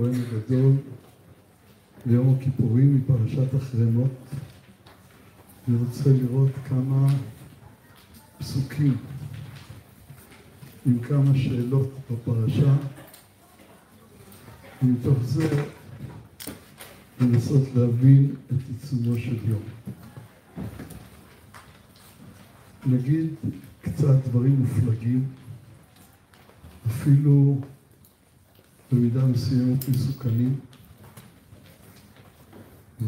הכהן הגדול ליום הכיפורים מפרשת החרמות. אני רוצה לראות כמה פסוקים עם כמה שאלות בפרשה, ומתוך זה לנסות להבין את עיצומו של יום. נגיד קצת דברים מופלגים, אפילו במידה מסוימת מסוכנים,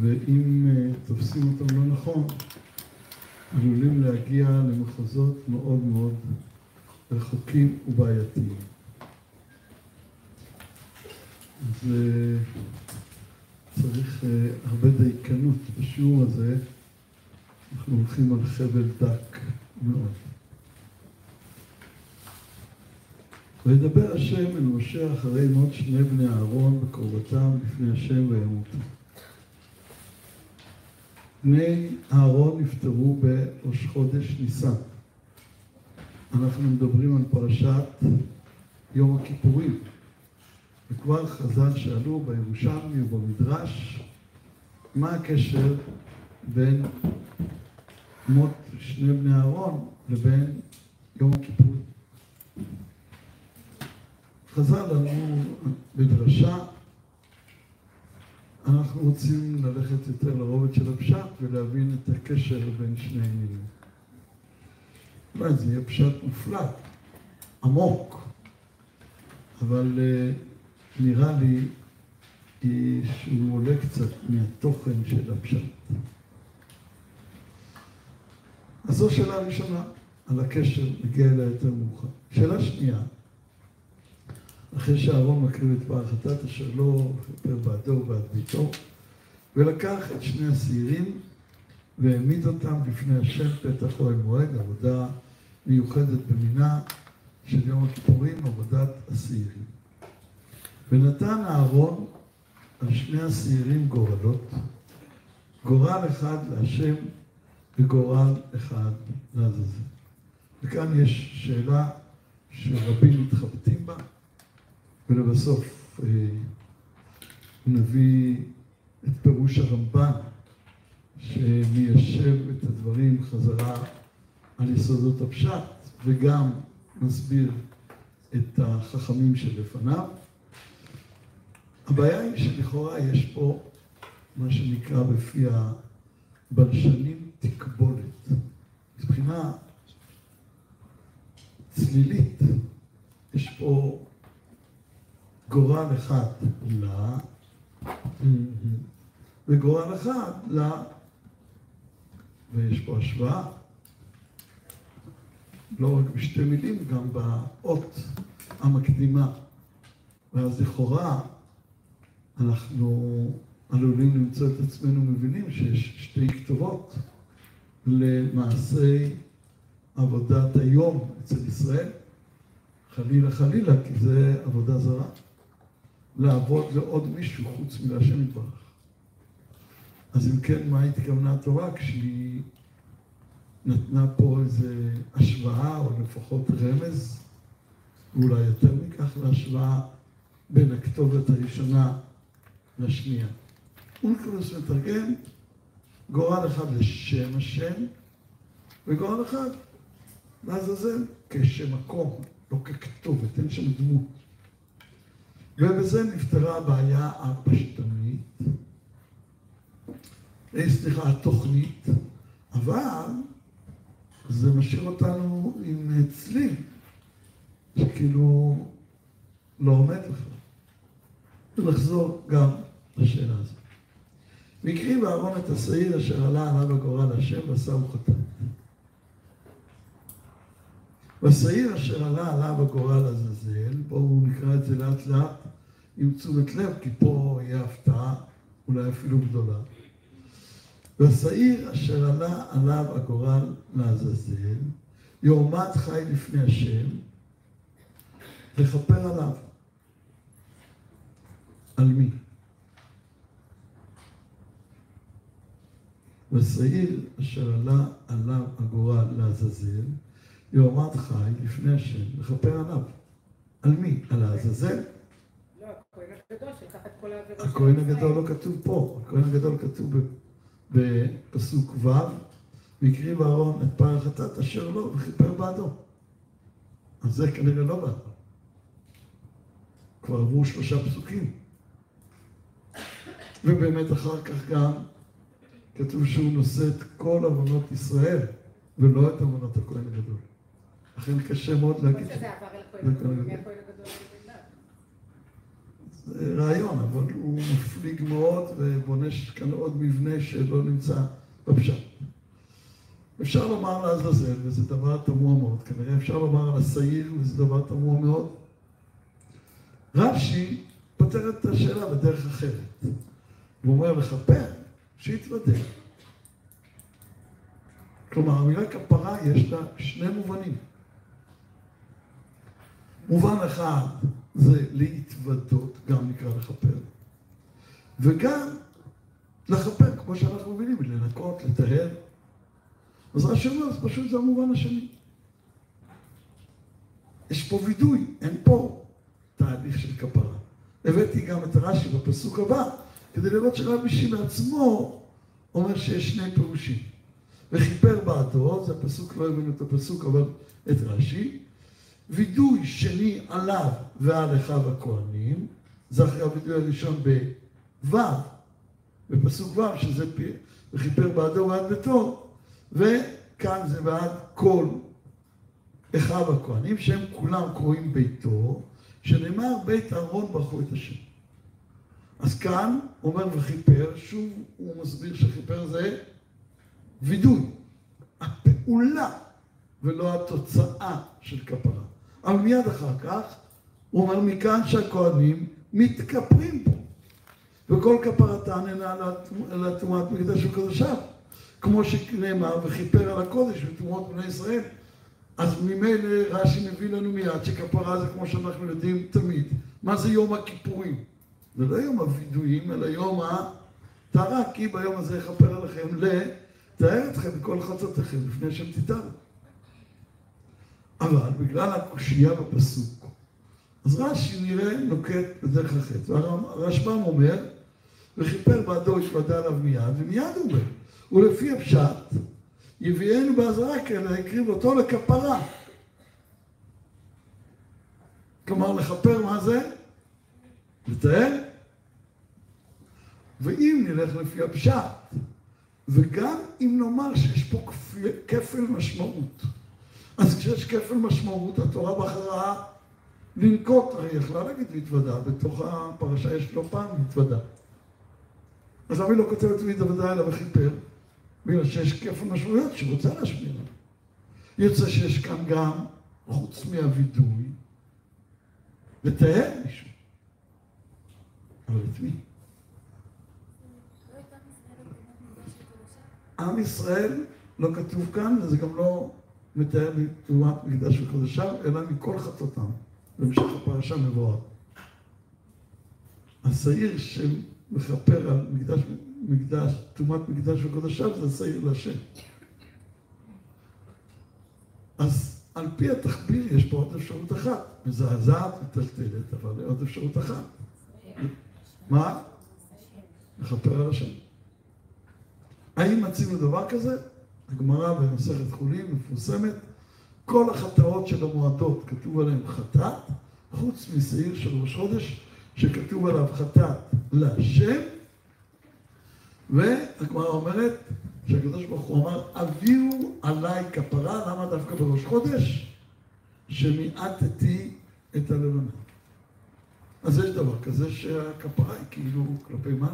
ואם uh, תופסים אותם לא נכון, עלולים להגיע למחוזות מאוד מאוד רחוקים ובעייתיים. אז צריך uh, הרבה דייקנות בשיעור הזה, אנחנו הולכים על חבל דק מאוד. וידבר השם אל משה אחרי מות שני בני אהרון בקרבתם לפני השם וימותו. בני אהרון נפטרו בראש חודש ניסן. אנחנו מדברים על פרשת יום הכיפורים. וכבר חז"ל שאלו בירושלמי ובמדרש, מה הקשר בין מות שני בני אהרון לבין יום הכיפורים? חז"ל לנו בדרשה, אנחנו רוצים ללכת יותר לרובד של הפשט ולהבין את הקשר בין שני מילים. אולי זה יהיה פשט מופלא, עמוק, אבל uh, נראה לי שהוא עולה קצת מהתוכן של הפשט. אז זו שאלה ראשונה על הקשר, נגיע אליה יותר מאוחר. שאלה שנייה, אחרי שאהרון מקריב את ברכתת אשר לא כפר בעדו ובעד ביתו, ולקח את שני השעירים והעמיד אותם בפני השם פתח אוהל מועד, עבודה מיוחדת במינה של יום הכיפורים, עבודת השעירים. ונתן אהרון על שני השעירים גורלות, גורל אחד להשם וגורל אחד לעזאזל. וכאן יש שאלה שרבים מתחבטים בה. ולבסוף אה, נביא את פירוש הרמב"ן שמיישב את הדברים חזרה על יסודות הפשט וגם מסביר את החכמים שלפניו. הבעיה היא שלכאורה יש פה מה שנקרא בפי הבלשנים תקבולת. מבחינה צלילית יש פה גורל אחד ל... וגורל אחד ל... ויש פה השוואה, לא רק בשתי מילים, גם באות המקדימה. ואז לכאורה אנחנו עלולים למצוא את עצמנו מבינים שיש שתי כתובות למעשי עבודת היום אצל ישראל. חלילה חלילה, כי זה עבודה זרה. לעבוד לעוד מישהו חוץ מלהשם יתברך. אז אם כן, מה התכוונה התורה כשהיא נתנה פה איזה השוואה, או לפחות רמז, ואולי יותר מכך להשוואה בין הכתובת הראשונה לשנייה. אונקלוס מתרגם גורל אחד לשם השם, וגורל אחד לעזאזל כשם מקום, לא ככתובת, אין שם דמות. ובזה נפתרה הבעיה הפשטנית, אה, סליחה, התוכנית, אבל זה משאיר אותנו עם צליל, שכאילו לא עומד לך. ולחזור גם לשאלה הזאת. והקריב אהרון את השעיר אשר עלה עליו הגורל השם ועשה וחטא. והשעיר אשר עלה עליו הגורל עזאזל, בואו נקרא את זה לאט לאט עם תשומת לב, כי פה יהיה הפתעה, אולי אפילו גדולה. והשעיר אשר עלה עליו הגורל לעזאזל, יועמד חי לפני השם, לכפר עליו. על מי? והשעיר אשר עלה עליו הגורל לעזאזל, יועמד חי לפני השם, לכפר עליו. על מי? על הכהן הכהן הגדול לא כתוב פה, הכהן הגדול כתוב בפסוק ו', והקריב אהרון את פער החטאת אשר לו וכיפר בעדו. אז זה כנראה לא בא. כבר עברו שלושה פסוקים. ובאמת אחר כך גם כתוב שהוא נושא את כל עוונות ישראל, ולא את עוונות הכהן הגדול. לכן קשה מאוד להגיד. שזה עבר אל הכהן הגדול. רעיון, אבל הוא מפליג מאוד ובונה כאן עוד מבנה שלא נמצא בפשט. אפשר לומר לעזאזל, וזה דבר תמוה מאוד, כנראה אפשר לומר על השעיר, וזה דבר תמוה מאוד. רש"י פותר את השאלה בדרך אחרת. הוא אומר לכפר, שיתוודה. כלומר, המילה כפרה יש לה שני מובנים. מובן אחד זה להתוודות, גם נקרא לכפר, וגם לכפר, כמו שאנחנו מבינים, לנקות, לטהר. אז רש"י אומר, אז פשוט זה המובן השני. יש פה וידוי, אין פה תהליך של כפרה. הבאתי גם את רש"י בפסוק הבא, כדי לראות שרבי שילה עצמו אומר שיש שני פירושים. וכיפר בעדו, זה הפסוק, לא הבאנו את הפסוק, אבל את רש"י. וידוי שני עליו ועל אחיו הכהנים, אחרי הווידוי הראשון בו', בפסוק ו', שזה פי, וכיפר בעדו ועד ביתו, וכאן זה בעד כל אחיו הכהנים, שהם כולם קרואים ביתו, שנאמר בית אהרון ברכו את השם. אז כאן אומר וכיפר, שוב הוא מסביר שכיפר זה וידוי, הפעולה ולא התוצאה של כפרה. אבל מיד אחר כך הוא אומר מכאן שהכהנים מתכפרים פה. וכל כפרתן אינה לטומאת מקדש וקדושיו כמו שנאמר וכיפר על הקודש וטומאות בני ישראל. אז ממילא רש"י מביא לנו מיד שכפרה זה כמו שאנחנו יודעים תמיד. מה זה יום הכיפורים? זה לא יום הווידויים אלא יום הטהרה כי ביום הזה יכפר עליכם לתאר אתכם בכל חצותיכם לפני שם תתארו אבל בגלל הקושייה בפסוק, אז רש"י נראה נוקט בדרך אחרת. והרשב"ם אומר, וכיפר בעדו השפדה עליו מיד, ומיד הוא אומר, ולפי הפשט, יביאנו באזהרה כאלה, הקריב אותו לכפרה. כלומר, לכפר מה זה? לתאר. ואם נלך לפי הפשט, וגם אם נאמר שיש פה כפל משמעות, אז כשיש כפל משמעות, התורה בחרה לנקוט, הרי יכלה להגיד להתוודה, בתוך הפרשה יש לא פעם להתוודה. אז למה היא לא כותבת להתוודה אלא וכיפר? בגלל שיש כפל משמעויות שהיא רוצה להשמיע לנו. יוצא שיש כאן גם, חוץ מהווידוי, לתאר מישהו. אבל את מי? עם ישראל לא כתוב כאן, וזה גם לא מתאר בתרומת מקדש וקודשיו, אלא מכל חטאותם. בהמשך הפרשה מבואר. השעיר שמכפר על מקדש, מקדש, תרומת מקדש וקודשיו זה השעיר להשם. אז על פי התחביר יש פה עוד אפשרות אחת, מזעזעת, מטלטלת, אבל עוד אפשרות אחת. מה? מכפר על השם. האם מצינו דבר כזה? הגמרא במסכת חולין מפורסמת, כל החטאות של המועדות כתוב עליהן חטאת, חוץ משעיר של ראש חודש שכתוב עליו חטאת להשם, והגמרא אומרת שהקדוש ברוך הוא אמר, אביאו עליי כפרה, למה דווקא בראש חודש? שמיעטתי את הלבנה. אז יש דבר כזה שהכפרה היא כאילו כלפי מעלה.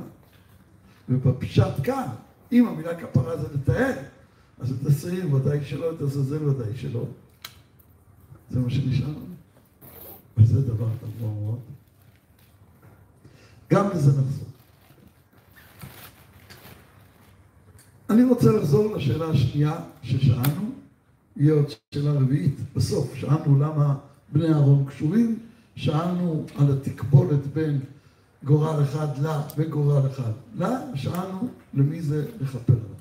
ובפשט כאן, אם המילה כפרה זה לתאר, אז את השעיר ודאי שלא, את הזזל ודאי שלא. זה מה שנשאר. וזה דבר תמוה מאוד. גם לזה נחזור. אני רוצה לחזור לשאלה השנייה ששאלנו, יהיה עוד שאלה רביעית בסוף. שאלנו למה בני אהרון קשורים, שאלנו על התקבולת בין גורל אחד לה וגורל אחד לה, ושאלנו למי זה לכפר עליו.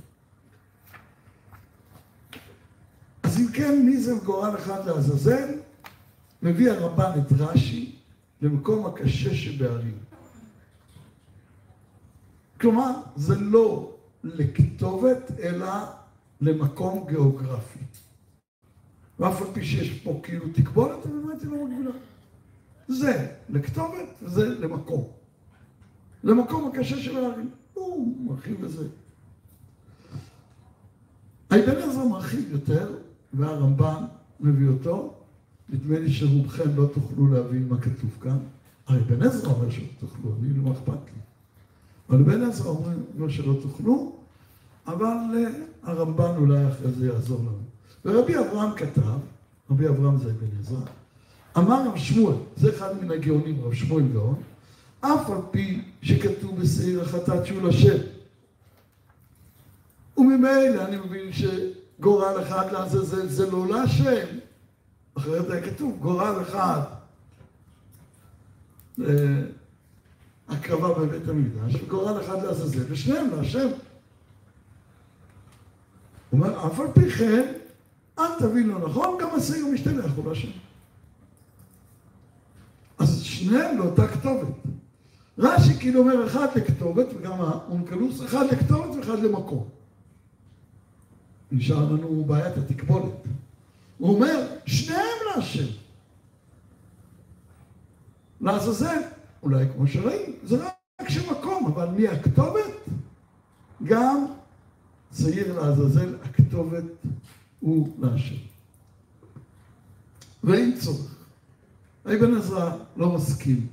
אז אם כן, מי זה גורל אחד לעזאזל? מביא הרמב"ן את רש"י למקום הקשה שבערים. כלומר, זה לא לכתובת, אלא למקום גיאוגרפי. ואף על פי שיש פה כאילו תקבולת, אבל באמת היא לא מגבילה. זה לכתובת וזה למקום. למקום הקשה של הערים. הוא מרחיב בזה. האבן עזרא מרחיב יותר, והרמב"ן מביא אותו. נדמה לי שרובכם לא תוכלו להבין מה כתוב כאן. הרי בן עזרא אומר שלא תוכלו, אני לא אכפת לי. אבל בן עזרא אומר לא שלא תוכלו, אבל הרמב"ן אולי אחרי זה יעזור לנו. ורבי אברהם כתב, רבי אברהם זה בן עזרא, אמר רב שמואל, זה אחד מן הגאונים, רב שמואל גאון, אף על פי שכתוב בשעיר החטאת שהוא לשם. וממילא אני מבין שגורל אחד לעזאזל זה לא להשם. אחרת היה כתוב, גורל אחד הקרבה בבית המקדש, וגורל אחד לעזאזל, ושניהם להשם. הוא אומר, אף על פי כן, אל תבין לא נכון, גם השעיר משתלח הוא להשם. אז שניהם לאותה כתובת. רש"י כאילו אומר אחד לכתובת, וגם האונקלוס, אחד לכתובת ואחד למקום. נשאר לנו בעיית התקבולת. הוא אומר, שניהם להשם. לעזאזל, אולי כמו שראים, זה רק של מקום, אבל מי הכתובת? גם שעיר לעזאזל, הכתובת הוא להשם. ואין צורך. אבן עזרא לא מסכים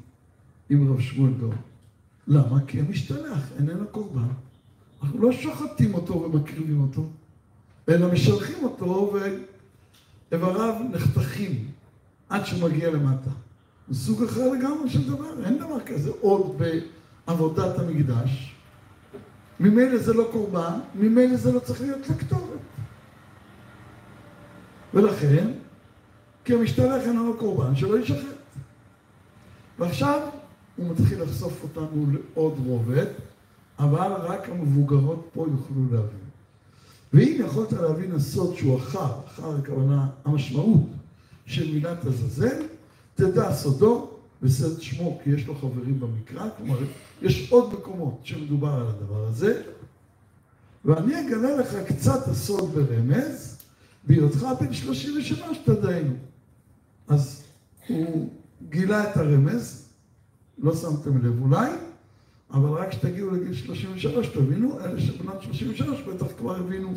עם רב שמואל גאון. למה? כי המשתלח איננו קורבן. אנחנו לא שוחטים אותו ומקריבים אותו, אלא משלחים אותו ואיבריו נחתכים עד שהוא מגיע למטה. זה סוג אחר לגמרי של דבר, אין דבר כזה עוד בעבודת המקדש. ממילא זה לא קורבן, ממילא זה לא צריך להיות לכתובת. ולכן, כי המשתלח אינו קורבן, שלא ישחט. ועכשיו הוא מתחיל לחשוף אותנו לעוד רובד, אבל רק המבוגרות פה יוכלו להבין. ואם יכולת להבין הסוד שהוא אחר, אחר הכוונה, המשמעות של מילת עזאזל, תדע סודו וסד שמו, כי יש לו חברים במקרא, כלומר, יש עוד מקומות שמדובר על הדבר הזה, ואני אגלה לך קצת הסוד ברמז, בהיותך בן 33 תדענו. אז הוא גילה את הרמז, לא שמתם לב אולי, אבל רק כשתגיעו לגיל 33 תבינו, אלה שבנות 33 בטח כבר הבינו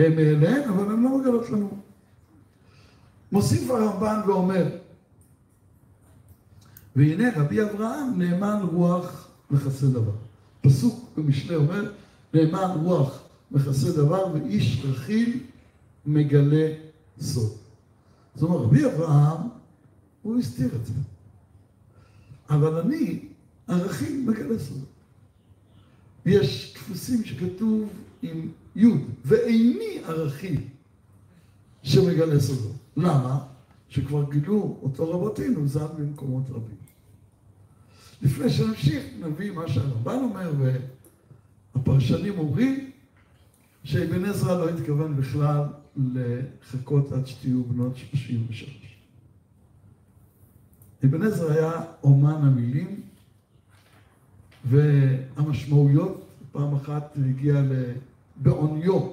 אה, מאליהן, אבל הן לא מגלות לנו. מוסיף הרמב"ן ואומר, והנה רבי אברהם נאמן רוח מכסה דבר. פסוק במשלי אומר, נאמן רוח מכסה דבר ואיש רכיל מגלה סוד. זאת אומרת, רבי אברהם, הוא הסתיר את זה. אבל אני, ערכים מגלה סוד. יש דפוסים שכתוב עם י' ואיני ערכים שמגלה סודו. למה? שכבר גילו אותו רבותינו ז"ל במקומות רבים. לפני שנמשיך, נביא מה שהרמב"ן אומר, והפרשנים אומרים שאבן עזרא לא התכוון בכלל לחכות עד שתהיו בנות 33. אבן עזרא היה אומן המילים, והמשמעויות, פעם אחת הגיע בעוניו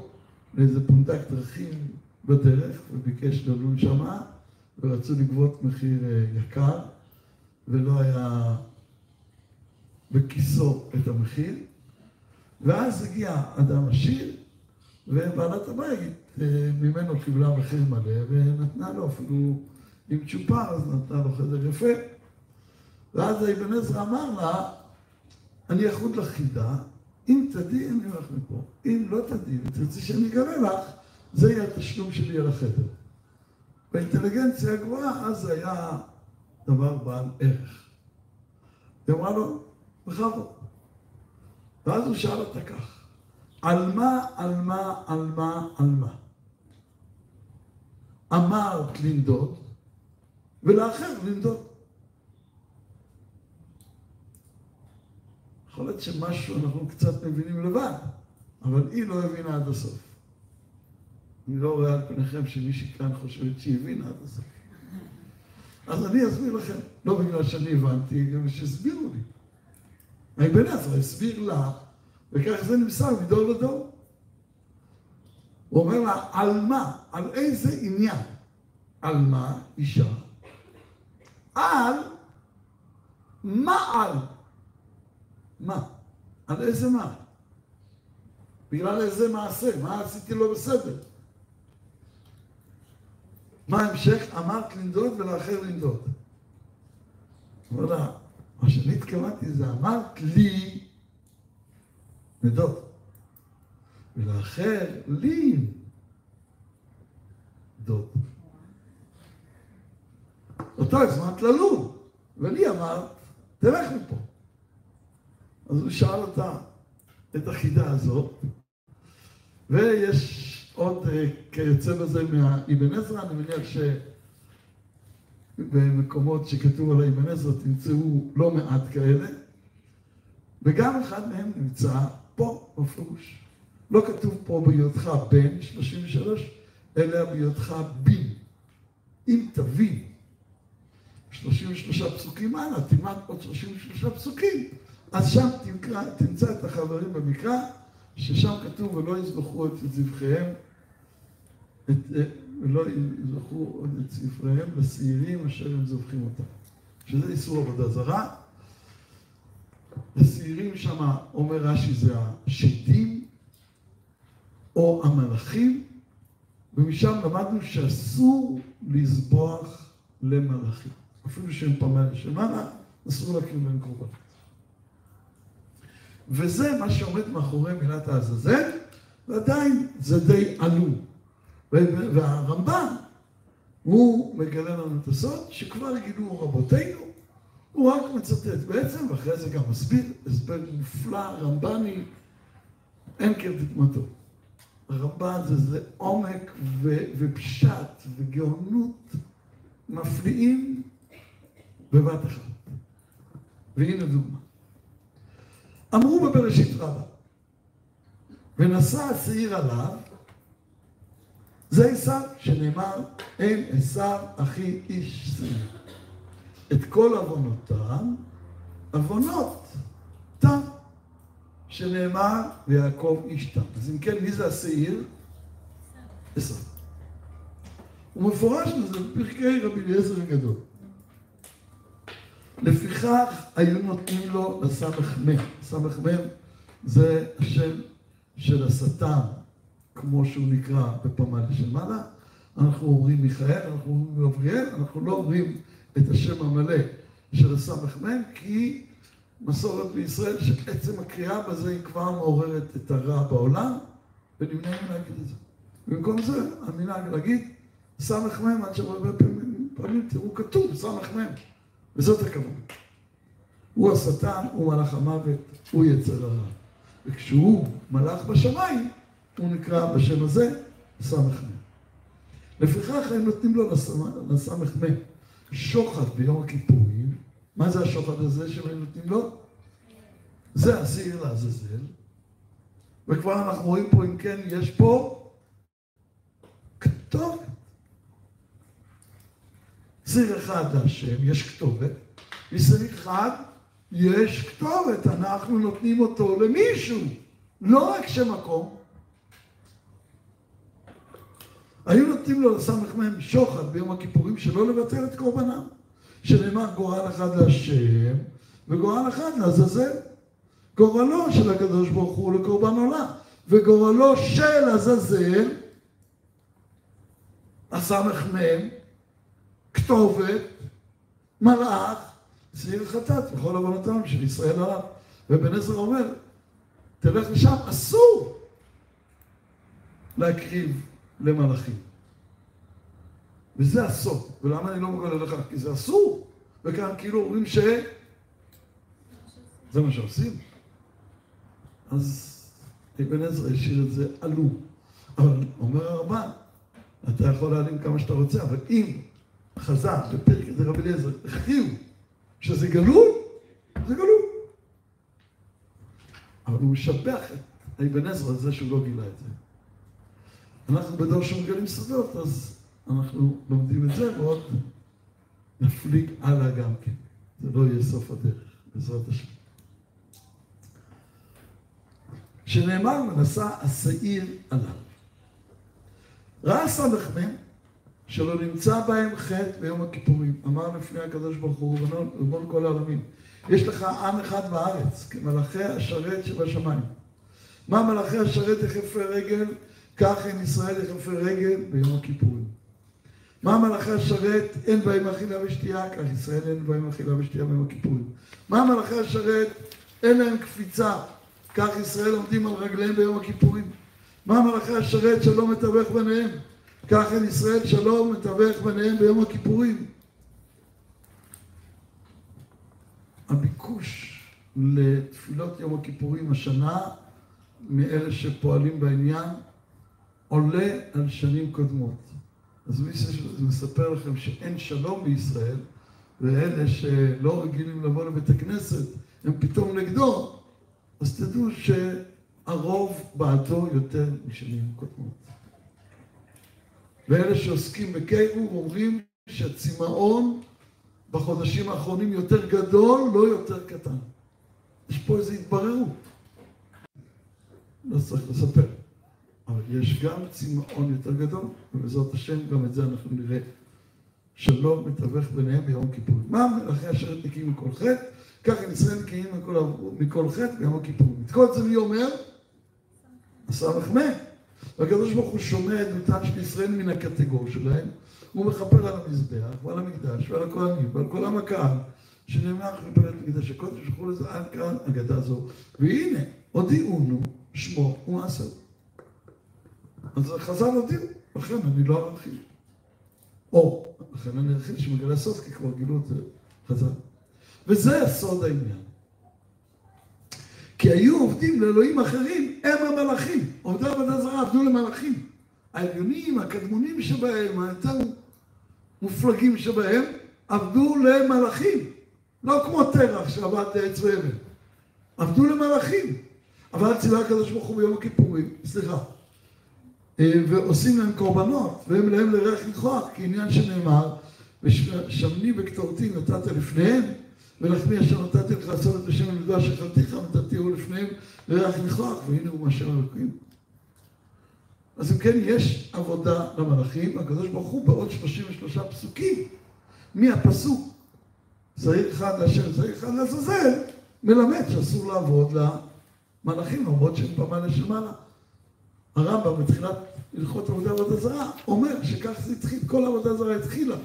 לאיזה פונדק דרכים בדרך, וביקש ללון שמה, ורצו לגבות מחיר אה, יקר, ולא היה בכיסו את המחיר. ואז הגיע אדם עשיר, ובעלת הבית אה, ממנו קיבלה מחיר מלא, ונתנה לו אפילו עם צ'ופר, אז נתנה לו חדר יפה. ואז אבן עזרא אמר לה, אני אחוד לך חידה, אם תדעי אני הולך מפה, אם לא תדעי ותרצי שאני אגלה לך, זה יהיה התשלום שלי על החדר. באינטליגנציה הגבוהה, אז היה דבר בעל ערך. היא אמרה לו, בכבוד. ואז הוא שאל אותה כך, על מה, על מה, על מה, על מה? אמרת לנדוד, ולאחר לנדוד. יכול להיות שמשהו אנחנו קצת מבינים לבד, אבל היא לא הבינה עד הסוף. אני לא רואה על פניכם שמישהי כאן חושבת שהיא הבינה עד הסוף. אז אני אסביר לכם, לא בגלל שאני הבנתי, גם שהסבירו לי. האבן עזרא הסביר לה וכך זה נמסר מדור לדור. הוא אומר לה, על מה? על איזה עניין? על מה? אישה. על מה על? מה? על איזה מה? בגלל איזה מעשה? מה עשיתי לא בסדר? מה ההמשך? אמרת לנדוד ולאחר לנדוד. אומר לה, מה שאני התכוונתי זה אמרת לי נדוד. ולאחר לי דוד. אותו הזמנת ללון, ולי אמרת, תלך מפה. אז הוא שאל אותה את החידה הזאת, ויש עוד אה, כיוצא בזה מהאבן עזרא, אני מניח שבמקומות שכתוב על האבן עזרא תמצאו לא מעט כאלה, וגם אחד מהם נמצא פה בפירוש. לא כתוב פה בהיותך בן 33, אלא בהיותך בין. אם תבין 33 פסוקים הלאה, תלמד עוד 33 פסוקים, אז שם תקרא, תמצא את החברים במקרא, ששם כתוב ולא יזבחו את זבחיהם, ולא יזבחו עוד את ספריהם לשעירים אשר הם זובחים אותם. שזה איסור עבודה זרה. לשעירים שם, אומר רש"י, זה השדים או המלאכים, ומשם למדנו שאסור לזבוח למלאכים. אפילו שהם פעמיים בשמנה, אסור להקים להם קורבנות. וזה מה שעומד מאחורי מילת העזאזל, ועדיין זה די עלום. והרמב"ם, הוא מגלה לנו את הסוד שכבר גילו רבותינו, הוא רק מצטט בעצם, ואחרי זה גם מסביר, הסבר מופלא, רמב"ני, אין כדוגמתו. הרמב"ן זה, זה עומק ו, ופשט וגאונות מפליאים בבת אחת. והנה דוגמה. אמרו בבראשית רבה, ונשא השעיר עליו, זה עשיו, שנאמר, אין עשיו אחי איש שעיר. את כל עוונותם, עוונות תם, שנאמר, ויעקב איש תם. אז אם כן, מי זה השעיר? עשיו. הוא מפורש בזה בפרקי רבי אליעזר הגדול. לפיכך היו נותנים לו לסמ"ך מ', סמ"ך מ' זה השם של השטן, כמו שהוא נקרא בפמ"ל של מעלה. אנחנו אומרים מיכאל, אנחנו אומרים גבריאל, אנחנו לא אומרים את השם המלא של הסמ"ך מ', כי מסורת בישראל שעצם הקריאה בזה היא כבר מעוררת את הרע בעולם, ונמנעים להגיד את זה. במקום זה, המנהג להגיד סמ"ך מ' עד שהרבה פעמים תראו כתוב סמ"ך מ'. וזאת הכוונה. הוא השטן, הוא מלאך המוות, הוא יצר הרע. וכשהוא מלאך בשמיים, הוא נקרא בשם הזה סמ"ך מ'. לפיכך הם נותנים לו לסמ"ך מ' שוחד ביום הכיפורים. מה זה השוחד הזה שהם נותנים לו? זה השעיר לעזאזל. וכבר אנחנו רואים פה, אם כן, יש פה כתובת. ציר אחד להשם, יש כתובת, וציר אחד יש כתובת, אנחנו נותנים אותו למישהו, לא רק שמקום. היו נותנים לו לסמ"ם שוחד ביום הכיפורים שלא לבטל את קורבנם, שנאמר גורל אחד להשם וגורל אחד לעזאזל. גורלו של הקדוש ברוך הוא לקורבן עולה, וגורלו של עזאזל, הסמ"ם, כתובת, מלאך, שעיר חטאת בכל עוונותם של ישראל הרב. ובן עזרא אומר, תלך לשם, אסור להקריב למלאכים. וזה הסוד. ולמה אני לא מגלה לך? כי זה אסור. וכאן כאילו אומרים ש... זה מה שעושים. אז אבן עזרא השאיר את זה עלום. אבל אומר הרמב"ן, אתה יכול להעלים כמה שאתה רוצה, אבל אם חז"ל בפרק הזה רבי אליעזר הכריעו שזה גלוי, זה גלוי. אבל הוא משבח את אבן עזרא על זה שהוא לא גילה את זה. אנחנו בדור שמגלים סודות, אז אנחנו לומדים את זה ועוד נפליג הלאה גם כן. זה לא יהיה סוף הדרך, בעזרת השם. שנאמר ונשא השעיר עליו. ראה ס"מ שלא נמצא בהם חטא ביום הכיפורים. אמר לפני הקדוש ברוך הוא, ריבון כל העולמים, יש לך עם אחד בארץ, כמלאכי השרת שבשמיים. מה מלאכי השרת יחפי רגל? כך אין ישראל יחפי רגל ביום הכיפורים. מה מלאכי השרת? אין בהם אכילה ושתייה, כך ישראל אין בהם אכילה ושתייה ביום הכיפורים. מה מלאכי השרת? אין להם קפיצה, כך ישראל עומדים על רגליהם ביום הכיפורים. מה מלאכי השרת שלא מתווך ביניהם? כך אין ישראל שלום מתווך ביניהם ביום הכיפורים. הביקוש לתפילות יום הכיפורים השנה, מאלה שפועלים בעניין, עולה על שנים קודמות. אז מי שמספר לכם שאין שלום בישראל, ואלה שלא רגילים לבוא לבית הכנסת, הם פתאום נגדו, אז תדעו שהרוב בעדו יותר משנים קודמות. ואלה שעוסקים בקירוב אומרים שהצמאון בחודשים האחרונים יותר גדול, לא יותר קטן. יש פה איזו התבררות. לא צריך לספר. אבל יש גם צמאון יותר גדול, ובעזרת השם גם את זה אנחנו נראה. שלום מתווך ביניהם ביום כיפור. מה מלאכי אשר נקיים מכל חטא? ככה ישראל נקיים מכל, מכל חטא ביום הכיפור. את כל זה מי אומר? הס"מ. והקדוש ברוך הוא שומע את עדותם של ישראל מן הקטגור שלהם, הוא מכפר על המזבח ועל המקדש ועל הכהנים ועל כל עם הקהל שנאמר בפרק מקדש הקודש וכו' לזה עד כאן אגדה זו. והנה, הודיעונו שמו ומעשהו. אז חז"ל הודיעו, לכן אני לא ארחיב. או, לכן אני ארחיב שמגלה סוף, כי כבר גילו את זה חז"ל. וזה הסוד העניין. כי היו עובדים לאלוהים אחרים, הם המלאכים. עובדי עבודה זרה עבדו למלאכים. העליונים, הקדמונים שבהם, היותר מופלגים שבהם, עבדו למלאכים. לא כמו תרח שעבד לעץ ואבן. עבדו למלאכים. אבל ציווה הקדוש ברוך הוא ביום הכיפורים, סליחה. אה, ועושים להם קורבנות, והם להם לריח ניחוח, כעניין שנאמר, ושמני וקטורתי נתת לפניהם, ולחמי אשר נתתי לך לעשות את השם המקדש שכלתיך ונתתיהו לפניהם לריח ניחוח, והנה הוא מאשר אלוקים. אז אם כן, יש עבודה למלאכים, הקדוש ברוך הוא בעוד 33 פסוקים, מהפסוק זעיר אחד להשם, זעיר אחד לעזאזל, מלמד שאסור לעבוד למלאכים, למרות שהם במעלה של מעלה. הרמב"ם בתחילת הלכות עבודה עבודה זרה, אומר שכך זה התחיל, כל עבודה זרה התחילה.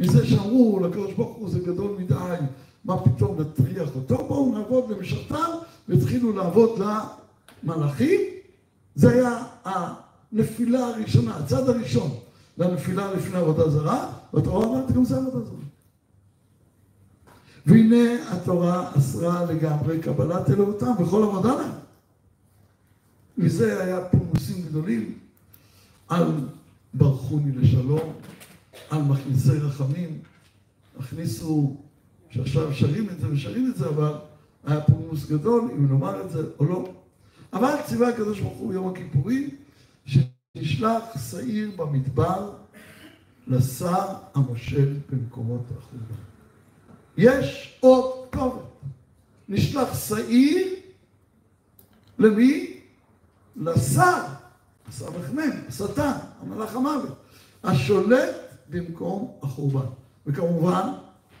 מזה שאמרו לקדוש ברוך הוא זה גדול מדי, מה פתאום נטריח אותו, בואו נעבוד למשרתיו, והתחילו לעבוד למלאכים. זה היה הנפילה הראשונה, הצד הראשון לנפילה לפני עבודה זרה, והתורה אומרת גם זה עבודה זרה. והנה התורה אסרה לגמרי קבלת אלוהותם בכל עבודה להם. מזה היה פולמוסים גדולים על ברכוני לשלום, על מכניסי רחמים. הכניסו, שעכשיו שרים את זה ושרים את זה, אבל היה פולמוס גדול אם נאמר את זה או לא. אבל ציווה הקדוש ברוך הוא יום הכיפורים, שנשלח שעיר במדבר לשר המושל במקומות החורבן. יש עוד כתובת. נשלח שעיר למי? לשר, הס"מ, השטן, המלאך המוות, השולט במקום החורבן. וכמובן,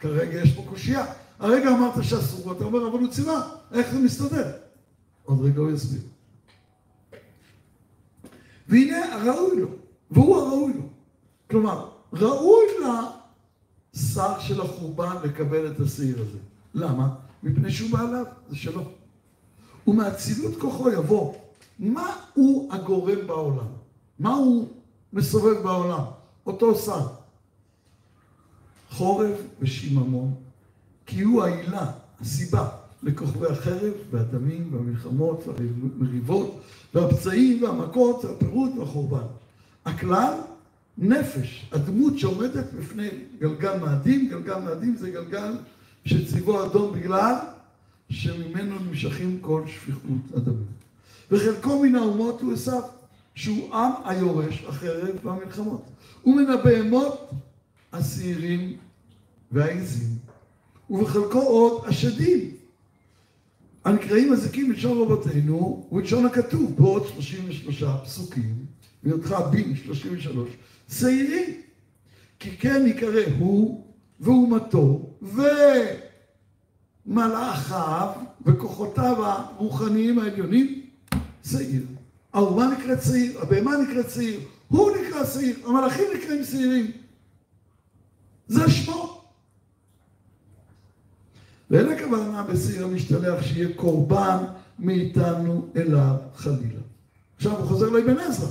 כרגע יש פה קושייה. הרגע אמרת שאסור, ואתה אומר, אבל הוא ציווה, איך זה מסתדר? עוד רגע הוא יסביר. והנה הראוי לו, והוא הראוי לו. כלומר, ראוי לשר של החורבן לקבל את השעיר הזה. למה? מפני שהוא בעליו, זה שלו. ומאצילות כוחו יבוא מה הוא הגורם בעולם? מה הוא מסובב בעולם? אותו שר. חורב ושיממון, כי הוא העילה, הסיבה, לכוכבי החרב והדמים והמלחמות והמריבות והפצעים והמכות והפירוט והחורבן. הכלל, נפש, הדמות שעומדת בפני גלגל מאדים, גלגל מאדים זה גלגל שצבעו אדום בגלל שממנו נמשכים כל שפיכות הדמים. וחלקו מן האומות הוא עשיו, שהוא עם היורש החרב והמלחמות. ומן הבהמות השעירים והעזים, ובחלקו עוד השדים, הנקראים מזיקים בלשון רבותינו ובלשון הכתוב בעוד 33 פסוקים, בהיותך בין 33, שעירים. כי כן יקרא הוא ואומתו ומלאכיו וכוחותיו הרוחניים העליונים שעיר. האומה נקראת שעיר, הבהמה נקראת שעיר, הוא נקרא שעיר, המלאכים נקראים שעירים. זה שמו. ואין הכוונה בשעיר המשתלח שיהיה קורבן מאיתנו אליו חלילה. עכשיו הוא חוזר לאבן עזרא.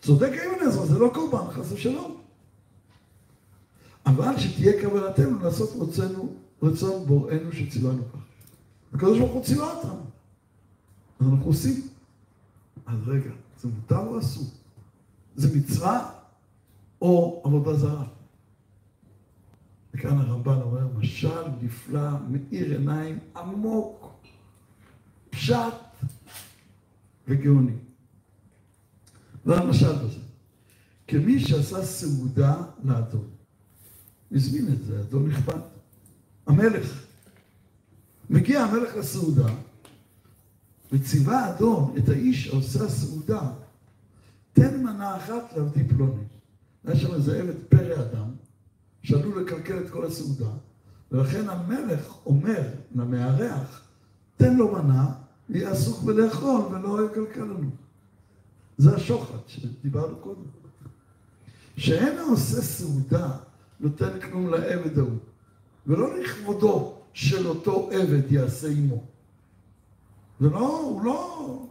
צודק אבן עזרא, זה לא קורבן, חס ושלום. אבל שתהיה כוונתנו לעשות רצנו, רצון בוראנו שציוונו כך. הקדוש ברוך הוא ציווה אותנו. אז אנחנו עושים. אז רגע, זה מותר או אסור? זה מצווה או עבודה זרה? וכאן הרמב"ן אומר, משל נפלא, מאיר עיניים עמוק, פשט וגאוני. זה המשל בזה. כמי שעשה סעודה לאדון. הזמין את זה, אדון נכבד. המלך. מגיע המלך לסעודה, וציווה האדון את האיש העושה הסעודה, תן מנה אחת לעבדי פלוני. היה שם איזה עבד פרא אדם, שעלול לקלקל את כל הסעודה, ולכן המלך אומר למארח, תן לו מנה, יהיה עסוק בלאכול ולא יקלקל לנו. זה השוחד שדיברנו קודם. שאין העושה סעודה נותן כלום לעבד ההוא, ולא לכבודו של אותו עבד יעשה עמו. זה לא, הוא לא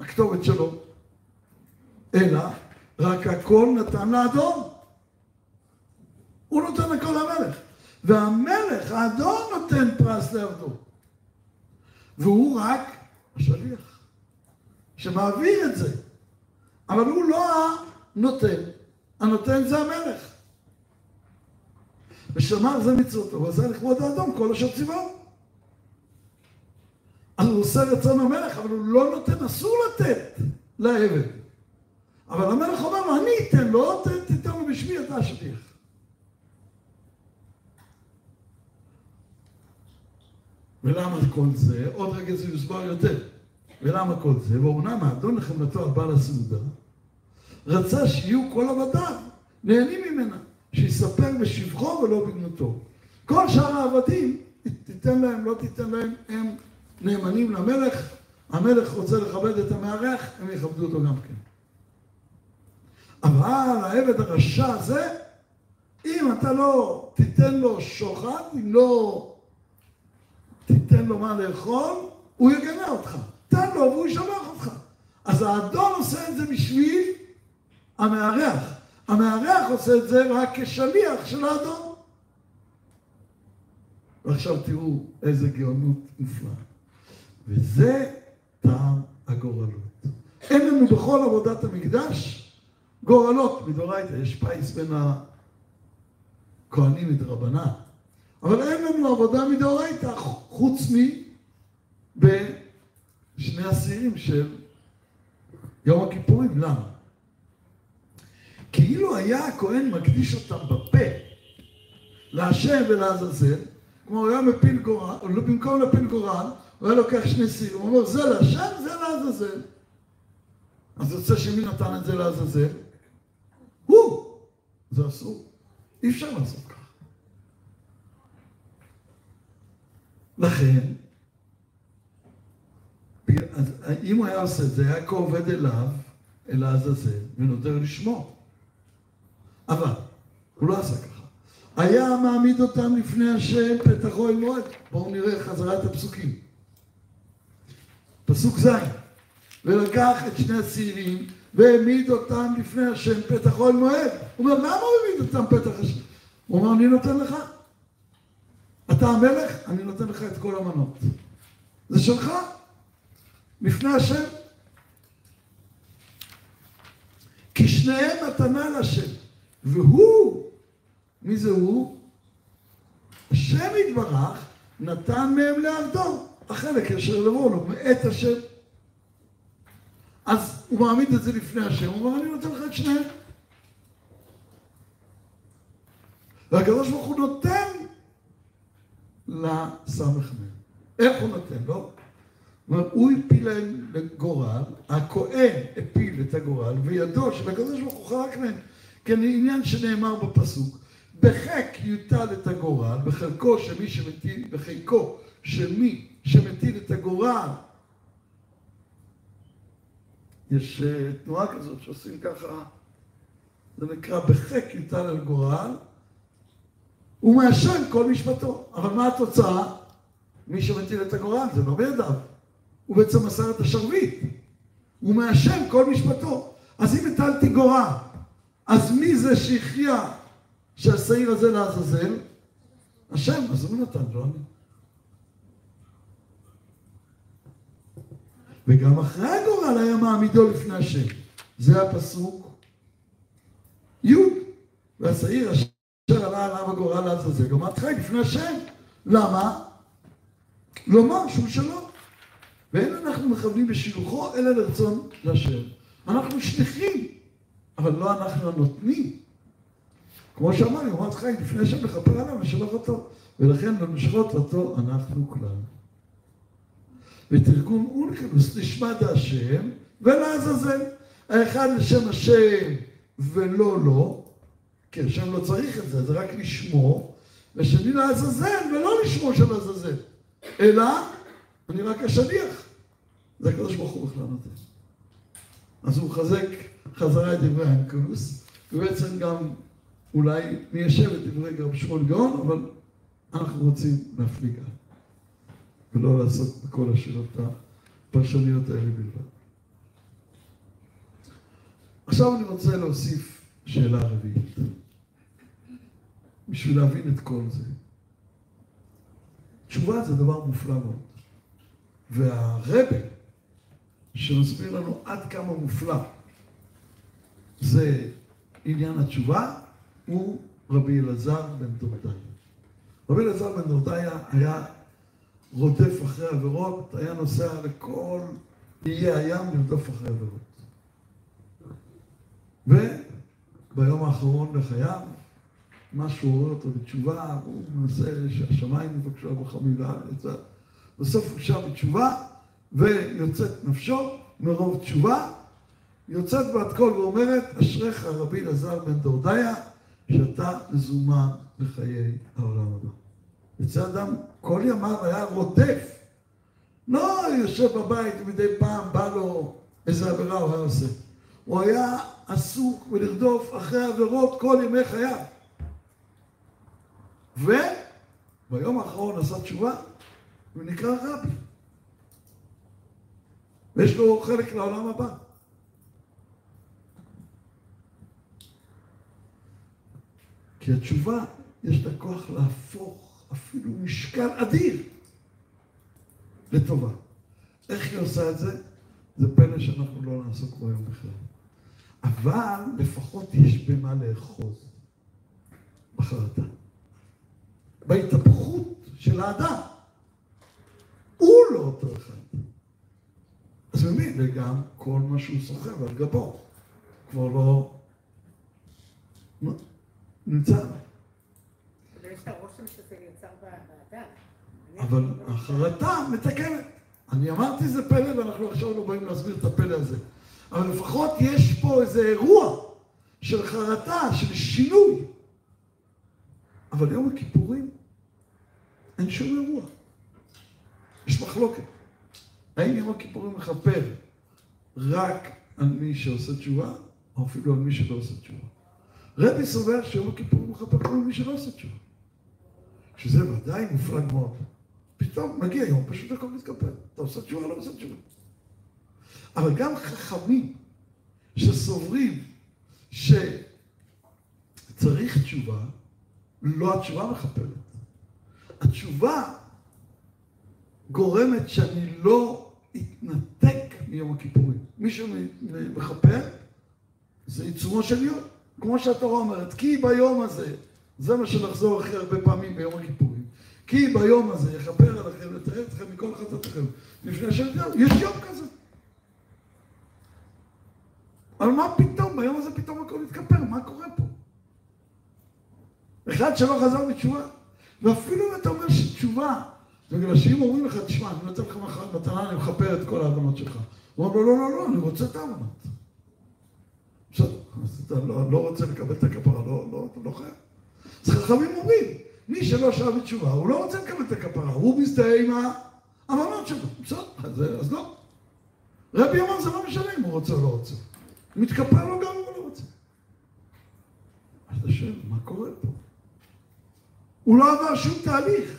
הכתובת שלו, אלא רק הכל נתן לאדון. הוא נותן הכל למלך. והמלך, האדון נותן פרס לעבדו. והוא רק השליח, שמעביר את זה. אבל הוא לא הנותן, הנותן זה המלך. ושמר זה מצוותו, ועשה לכבוד האדום כל אשר ציווהו. אז הוא עושה רצון המלך, אבל הוא לא נותן, אסור לתת לעבד. אבל המלך אומר לו, אני אתן לו, תיתן לו בשמי, אתה השליח. ולמה כל זה? עוד רגע זה יוסבר יותר. ולמה כל זה? ואומנם האדון לחמלתו על בעל הסעודה, רצה שיהיו כל עבדיו נהנים ממנה, שיספר בשבחו ולא בגנותו. כל שאר העבדים, תיתן להם, לא תיתן להם, הם נאמנים למלך, המלך רוצה לכבד את המארח, הם יכבדו אותו גם כן. אבל העבד הרשע הזה, אם אתה לא תיתן לו שוחד, אם לא תיתן לו מה לאכול, הוא יגנה אותך. תן לו והוא ישלח אותך. אז האדון עושה את זה בשביל המארח. המארח עושה את זה רק כשליח של האדון. ועכשיו תראו איזה גאונות נפלאה. וזה טעם הגורלות. אין לנו בכל עבודת המקדש גורלות מדורייתא, יש פייס בין הכהנים מדרבנן. אבל אין לנו עבודה מדאורייתא חוץ מבשני השיאים של יום הכיפורים. למה? כאילו היה הכהן מקדיש אותם בפה להשם ולעזאזל, כמו הוא היה מפיל גורל, במקום להפיל גורל, הוא היה לוקח שני סירים, הוא אומר זה להשם, זה לעזאזל. אז יוצא שמי נתן את זה לעזאזל? הוא! זה אסור. אי אפשר לעשות ככה. לכן, אז אם הוא היה עושה את זה, היה כעובד אליו, אל העזאזל, ונותר לשמו. אבל, הוא לא עשה ככה. היה מעמיד אותם לפני השם פתח אוהל מועד. בואו נראה חזרה את הפסוקים. פסוק ז' ולקח את שני הצעירים והעמיד אותם לפני השם פתח אוהל מועד. הוא אומר, למה הוא העמיד אותם פתח השם? הוא אומר, אני נותן לך. אתה המלך, אני נותן לך את כל המנות. זה שלך, לפני השם. כי שניהם מתנה להשם. והוא, מי זה הוא? השם יתברך נתן מהם לעבדו. החלק אשר לבוא לו, מאת השם. אז הוא מעמיד את זה לפני השם, הוא אומר, אני נותן לך את שניהם. והקדוש ברוך הוא נותן לסמ"ך איך הוא נותן לו? כלומר, הוא הפיל להם לגורל, הכהן הפיל את הגורל, וידו של הקדוש ברוך הוא חלק מהם. כן, עניין שנאמר בפסוק. בחק יוטל את הגורל, בחלקו של מי שמטיל, בחיקו מי שמטיל את הגורל. יש אה, תנועה כזאת שעושים ככה, זה נקרא בחק יוטל על גורל, הוא מעשן כל משפטו. אבל מה התוצאה? מי שמטיל את הגורל זה לא בידיו. הוא בעצם מסר את השרביט. הוא מעשן כל משפטו. אז אם הטלתי גורל, אז מי זה שהכריע שהשעיר הזה לעזאזל? השם, אז הוא נתן, אני. וגם אחרי הגורל היה מעמידו לפני השם. זה הפסוק י' והשעיר אשר עלה עליו הגורל לעזאזל, עומד חי לפני השם. למה? לומר שהוא שלום. ואין אנחנו מכוונים בשילוחו, אלא לרצון להשם. אנחנו שליחים, אבל לא אנחנו הנותנים. כמו שאמר יומת חי, לפני שם לכפר עליו ושלח אותו. ולכן למשחות אותו אנחנו כלל. ותרגום אונקלוס נשמע דהשם ולעזאזל. האחד לשם השם ולא לא, כי השם לא צריך את זה, זה רק לשמו, ושני לעזאזל ולא לשמו של עזאזל, אלא אני רק השליח. זה הקדוש ברוך הוא בכלל נותן. אז הוא מחזק חזרה את דברי האנקלוס, ובעצם גם אולי ניישב את דברי גרב שמואל גאון, אבל אנחנו רוצים להפליג ולא לעשות בכל השאלות הפרשניות האלה בלבד. עכשיו אני רוצה להוסיף שאלה רביעית, בשביל להבין את כל זה. תשובה זה דבר מופלא מאוד. והרבה שמסביר לנו עד כמה מופלא זה עניין התשובה, הוא רבי אלעזר בן דורדיה. רבי אלעזר בן דורדיה היה רודף אחרי עבירות, היה נוסע לכל איי הים לרדוף אחרי עבירות. וביום האחרון לחייו, משהו עורר אותו בתשובה, הוא מנסה שהשמיים יבקשו עבורך מילה, בסוף הוא שם בתשובה, ויוצאת נפשו מרוב תשובה, יוצאת בת קול ואומרת, אשריך רבי אלעזר בן דורדיה, שאתה מזומן לחיי העולם הבא. יצא אדם, כל ימיו היה רודף. לא יושב בבית ומדי פעם בא לו איזה עבירה הוא היה עושה. הוא היה עסוק בלרדוף אחרי עבירות כל ימי חייו. וביום האחרון עשה תשובה, הוא נקרא רבי. ויש לו חלק לעולם הבא. כי התשובה, יש לה כוח להפוך אפילו משקל אדיר לטובה. איך היא עושה את זה? זה פלא שאנחנו לא נעסוק בו היום בכלל. אבל לפחות יש במה לאחוז בחרטה. בהתהפכות של האדם. הוא לא אותו אחד. אז ממילא גם כל מה שהוא סוחב על גבו כבר לא נמצא. אבל החרטה מתקנת. אני אמרתי זה פלא ואנחנו עכשיו לא באים להסביר את הפלא הזה. אבל לפחות יש פה איזה אירוע של חרטה, של שינוי. אבל יום הכיפורים אין שום אירוע. יש מחלוקת. האם יום הכיפורים מכפר רק על מי שעושה תשובה, או אפילו על מי שלא עושה תשובה? רבי סובר שיום הכיפורים מכפר גם על מי שלא עושה תשובה. שזה ודאי מופלג מאוד. פתאום מגיע יום, פשוט הכל מתקפל. אתה עושה תשובה, לא עושה תשובה. אבל גם חכמים שסוברים שצריך תשובה, לא התשובה מכפרת. התשובה גורמת שאני לא אתנתק מיום הכיפורים. מי שמכפר זה עיצומו של יום. כמו שהתורה אומרת, כי ביום הזה, זה מה שנחזור הכי הרבה פעמים ביום הכיפורים, כי ביום הזה יכפר עליכם, לתאר אתכם מכל חטאתכם לפני השם יש יום כזה. אבל מה פתאום, ביום הזה פתאום הכל מתכפר, מה קורה פה? אחד שלא חזר מתשובה, ואפילו אם אתה אומר שתשובה בגלל שאם אומרים לך, תשמע, אני נותן לך מחר מתנה, אני מכפר את כל ההבנות שלך. הוא אומר לו, לא, לא, לא, אני רוצה את ההבנות. בסדר, אז אתה לא, לא רוצה לקבל את הכפרה, לא, לא, אתה לא חייב. אז חכמים אומרים, מי שלא שב בתשובה, הוא לא רוצה לקבל את הכפרה, הוא מזדהה עם ההבנות שלו. בסדר, אז, אז לא. רבי אמר, זה לא משנה אם הוא רוצה או לא רוצה. מתכפר לו גם אם הוא לא רוצה. אז אתה שואל, מה קורה פה? הוא לא עבר שום תהליך.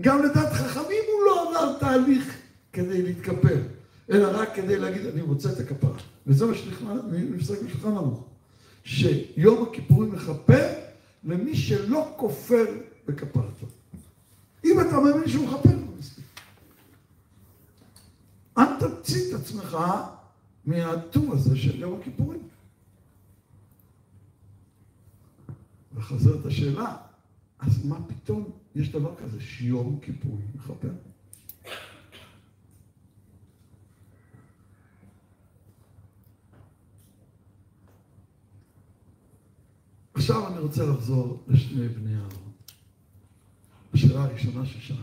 גם לדעת חכמים הוא לא עבר תהליך כדי להתכפר, אלא רק כדי להגיד, אני רוצה את הכפרה. וזה מה שנפסק בשולחן ערוך. שיום הכיפורים מכפר למי שלא כופר בכפרתו. אם אתה מאמין שהוא מכפר. אל תמציא את עצמך מהטוב הזה של יום הכיפורים. וחוזרת השאלה, אז מה פתאום יש דבר כזה שיום כיפורים מכפר? עכשיו אני רוצה לחזור לשני בני אהרון. השאלה הראשונה ששאלנו.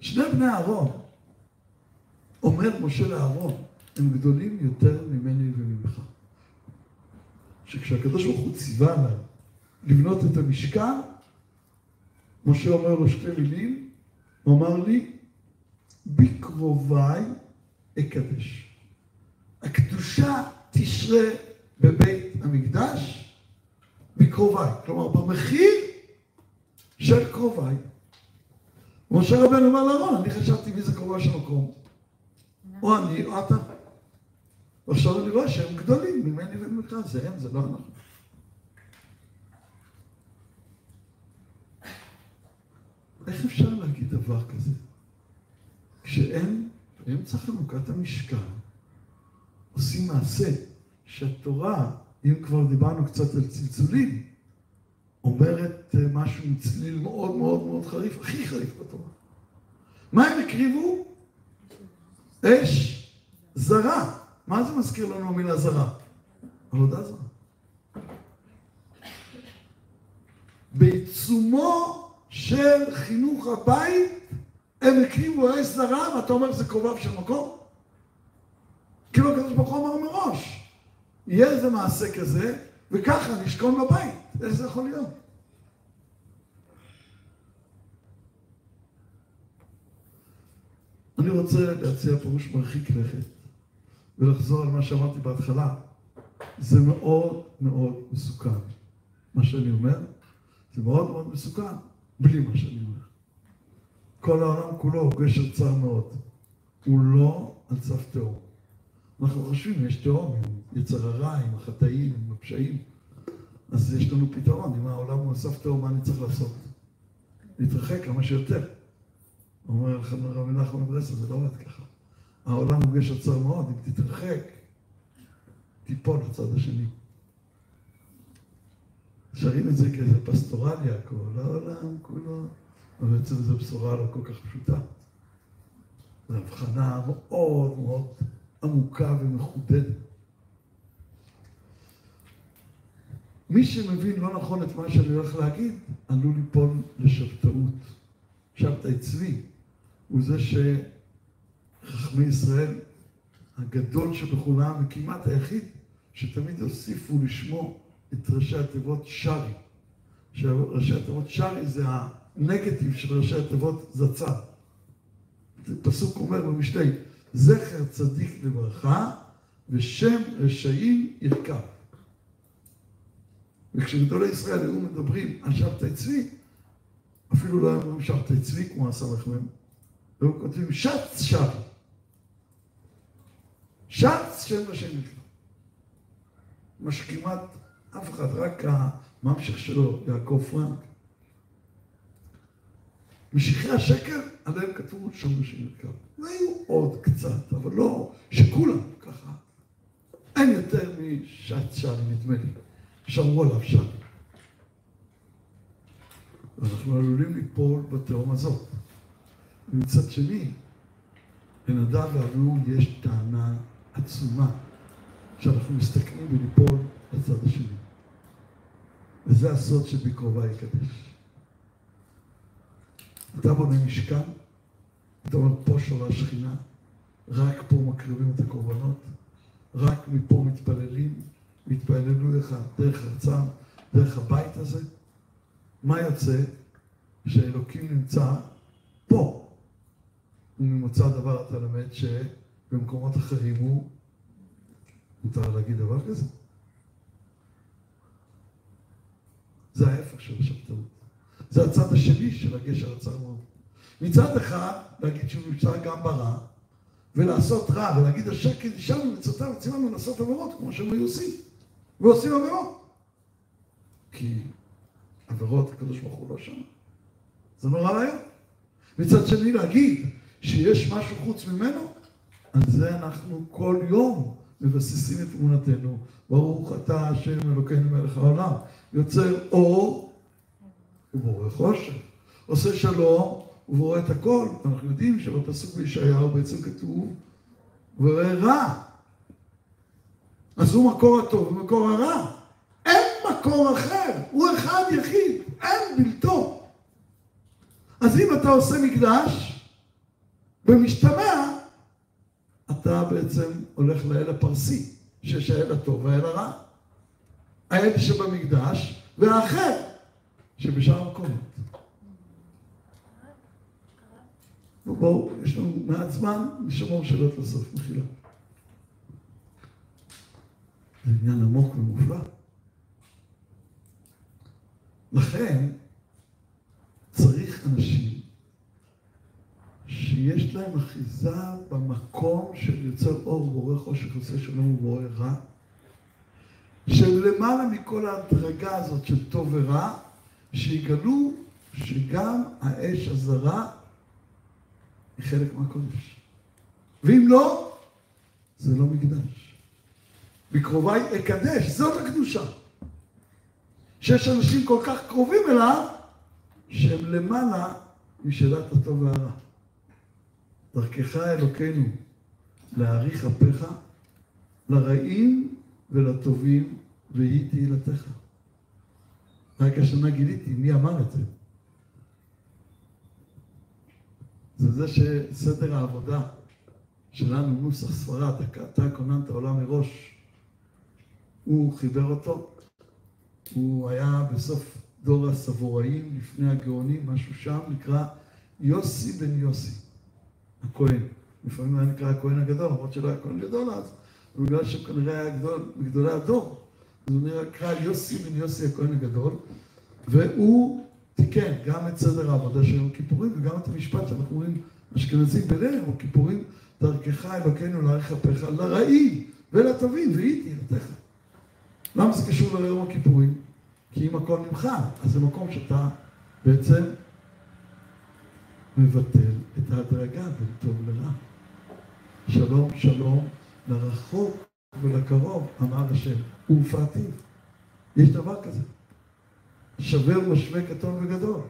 שני בני אהרון, אומר משה לאהרון, הם גדולים יותר ממני וממך. שכשהקדוש ברוך הוא ציווה עליו לבנות את המשכן, משה אומר לו שתי מילים, הוא אמר לי, בקרוביי אקדש. הקדושה תשרה בבית המקדש בקרוביי, כלומר במחיר של קרוביי. משה רבנו אומר לאהרון, אני חשבתי מי זה קרוביי של מקום, או אני או אתה. ועכשיו אני רואה שהם גדולים ממני וממך, זה הם, זה לא אנחנו. איך אפשר להגיד דבר כזה? כשאין, באמצע חנוכת המשכן, עושים מעשה שהתורה, אם כבר דיברנו קצת על צלצולים, אומרת אה, משהו עם צליל מאוד מאוד מאוד חריף, הכי חריף בתורה. מה הם הקריבו? אש זרה. מה זה מזכיר לנו המילה זרה? עבודה זרה. בעיצומו של חינוך הבית הם הקריבו אש זרה, ואתה אומר שזה קרוביו של מקום? כאילו הקדוש ברוך הוא אמר מראש, יהיה איזה מעשה כזה, וככה נשכון בבית. איך זה יכול להיות? אני רוצה להציע פירוש מרחיק לכת ולחזור על מה שאמרתי בהתחלה. זה מאוד מאוד מסוכן. מה שאני אומר, זה מאוד מאוד מסוכן, בלי מה שאני אומר. כל העולם כולו הוא גשר צר מאוד. הוא לא על סף תהום. אנחנו חושבים, יש תהום עם יצר הרע, עם החטאים, עם הפשעים. אז יש לנו פתרון, אם העולם הוא על סף תהום, מה אני צריך לעשות? להתרחק כמה שיותר. אומר לך רב מנחם מברסלב, זה לא עובד ככה. העולם הוא גשר צר מאוד, אם תתרחק, תיפול לצד השני. שרים את זה כאיזה פסטורליה, כל העולם כולו, אבל בעצם זו בשורה לא כל כך פשוטה. זו הבחנה מאוד מאוד עמוקה ומחודדת. מי שמבין לא נכון את מה שאני הולך להגיד, עלול ליפול לשבתאות. שבתאי צבי הוא זה שחכמי ישראל הגדול שבכולם, וכמעט היחיד, שתמיד הוסיפו לשמו את ראשי התיבות שרי. שראשי התיבות שרי זה הנגטיב של ראשי התיבות זצ"ל. פסוק אומר במשלי, זכר צדיק לברכה ושם רשעים ירכב. וכשגדולי ישראל היו מדברים על שבתאי צבי, אפילו לא היו אומרים שבתאי צבי כמו הסמ"ם, היו כותבים שץ שבי. שץ שם השם נקרא. מה שכמעט אף אחד, רק הממשיך שלו, יעקב פרנק. משיחי השקר, עליהם כתבו שם השם נקרא. והיו עוד קצת, אבל לא שכולם ככה. אין יותר משץ שבי, נדמה לי. שמרו עליו שם. ואנחנו עלולים ליפול בתהום הזאת. ומצד שני, לנדב ואביהו יש טענה עצומה שאנחנו מסתכלים וליפול לצד השני. וזה הסוד שבקרובה יקדש. אתה בונה משכן, אתה אומר, פה שורה שכינה, רק פה מקריבים את הקורבנות, רק מפה מתפללים, והתפללו לך דרך ארצם, דרך הבית הזה. מה יוצא? שאלוקים נמצא פה. וממוצא דבר אתה למד שבמקומות אחרים הוא, מותר להגיד דבר כזה? זה ההפך של השבתאות. זה הצד השני של הגשר הצרמון. מצד אחד, להגיד שהוא נמצא גם ברע, ולעשות רע, ולהגיד השקט נשארנו מצוותיו וציוונו לעשות עבירות, כמו שהם היו עושים, ועושים עבירות. כי עבירות, הקדוש ברוך הוא לא שם. זה נורא ואיום. מצד שני, להגיד שיש משהו חוץ ממנו, על זה אנחנו כל יום מבססים את אמונתנו. ברוך אתה השם אלוקינו מלך העולם. יוצר אור ובורא חושך. עושה שלום ובורא את הכל. אנחנו יודעים שבפסוק בישעיהו בעצם כתוב, ובורא רע. אז הוא מקור הטוב ומקור הרע. אין מקור אחר, הוא אחד יחיד, אין בלתו. אז אם אתה עושה מקדש, במשתמע, אתה בעצם הולך לאל הפרסי, שיש האל הטוב והאל הרע. האל שבמקדש, והאחר שבשאר המקומות. ובואו, יש לנו מעט זמן, נשמור שאלות לסוף, מחילה. זה עניין עמוק ומופלא. לכן, צריך אנשים שיש להם אחיזה במקום של יוצר אור, בורא חושך, עושה שלום ובורא רע, שלמעלה מכל ההדרגה הזאת של טוב ורע, שיגלו שגם האש הזרה היא חלק מהקודש. ואם לא, זה לא מקדש. בקרוביי אקדש, זאת הקדושה. שיש אנשים כל כך קרובים אליו, שהם למעלה משאלת הטוב והרע. דרכך אלוקינו להאריך אפיך לרעים ולטובים, והיא תהילתך. רק השנה גיליתי מי אמר את זה. זה זה שסדר העבודה שלנו, נוסח ספרד, אתה כוננת עולם מראש, הוא חיבר אותו, הוא היה בסוף דור הסבוראים, לפני הגאונים, משהו שם, נקרא יוסי בן יוסי, הכהן. לפעמים היה נקרא הכהן הגדול, למרות שלא היה כהן גדול אז, בגלל שהוא כנראה היה גדול, מגדולי הדור. אז הוא נקרא יוסי בן יוסי הכהן הגדול, והוא תיקן גם את סדר העבודה של יום הכיפורים וגם את המשפט שאנחנו רואים אשכנזים בליל יום הכיפורים, דרכך אלוקינו להאריך אפיך לרעים ולטובים, והיא תהילתך. למה זה קשור ליום הכיפורים? כי אם הכל ממך, אז זה מקום שאתה בעצם מבטל את ההדרגה בין טוב לרע. שלום שלום לרחוק ולקרוב, אמר השם, ופעתיו. יש דבר כזה. שווה ומשווה קטון וגדול.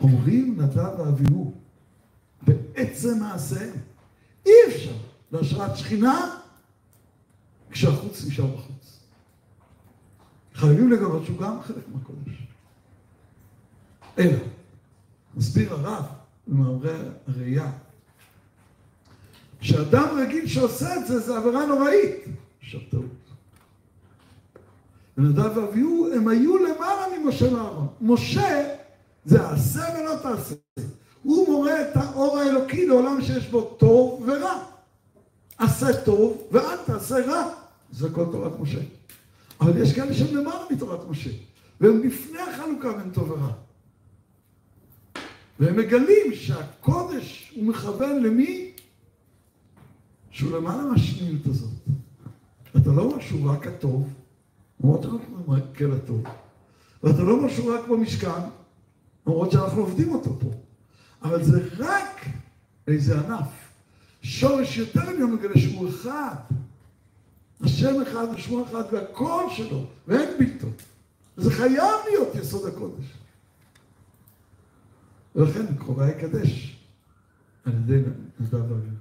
אומרים נדב ואביהו, בעצם מעשיהם, אי אפשר להשראת שכינה כשהחוץ נשאר בחוץ. חייבים לגלות שהוא גם חלק מהקודש. אלא, מסביר הרב במאמרי הראייה, שאדם רגיל שעושה את זה, זה עבירה נוראית. עכשיו טעות. ונדב ואביהו, הם היו למעלה ממשה ואהרון. משה זה עשה ולא תעשה. הוא מורה את האור האלוקי לעולם שיש בו טוב ורע. עשה טוב ואל תעשה רע. זה כל תורת משה. אבל יש כאלה שהם למעלה מתורת משה. והם לפני החלוקה בין טוב ורע. והם מגלים שהקודש הוא מכוון למי? שהוא למעלה מהשניות הזאת. אתה לא אומר שהוא רק הטוב, למרות שאנחנו רק כן הטוב. ואתה לא אומר שהוא רק במשכן, למרות שאנחנו עובדים אותו פה. אבל זה רק איזה ענף. שורש יותר עליון מגלה שהוא אחד. השם אחד ושמו אחד והכל שלו, ואין בלתו. וזה חייב להיות יסוד הקודש. ולכן קרובה יקדש על ידי נדב ואביב.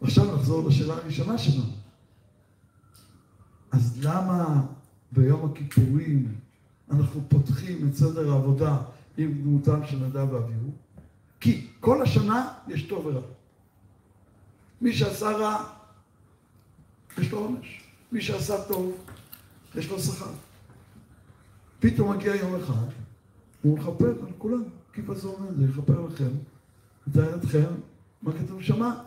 עכשיו נחזור לשאלה הראשונה שלנו. אז למה ביום הכיפורים אנחנו פותחים את סדר העבודה עם דמותם של נדב ואביהו, כי כל השנה יש טוב ורע. מי שעשה רע, יש לו עונש. מי שעשה טוב, יש לו שכר. פתאום מגיע יום אחד, הוא מכפר על כולם. זה אומר, זה יכפר לכם, יתאר אתכם, מה כתוב שמה?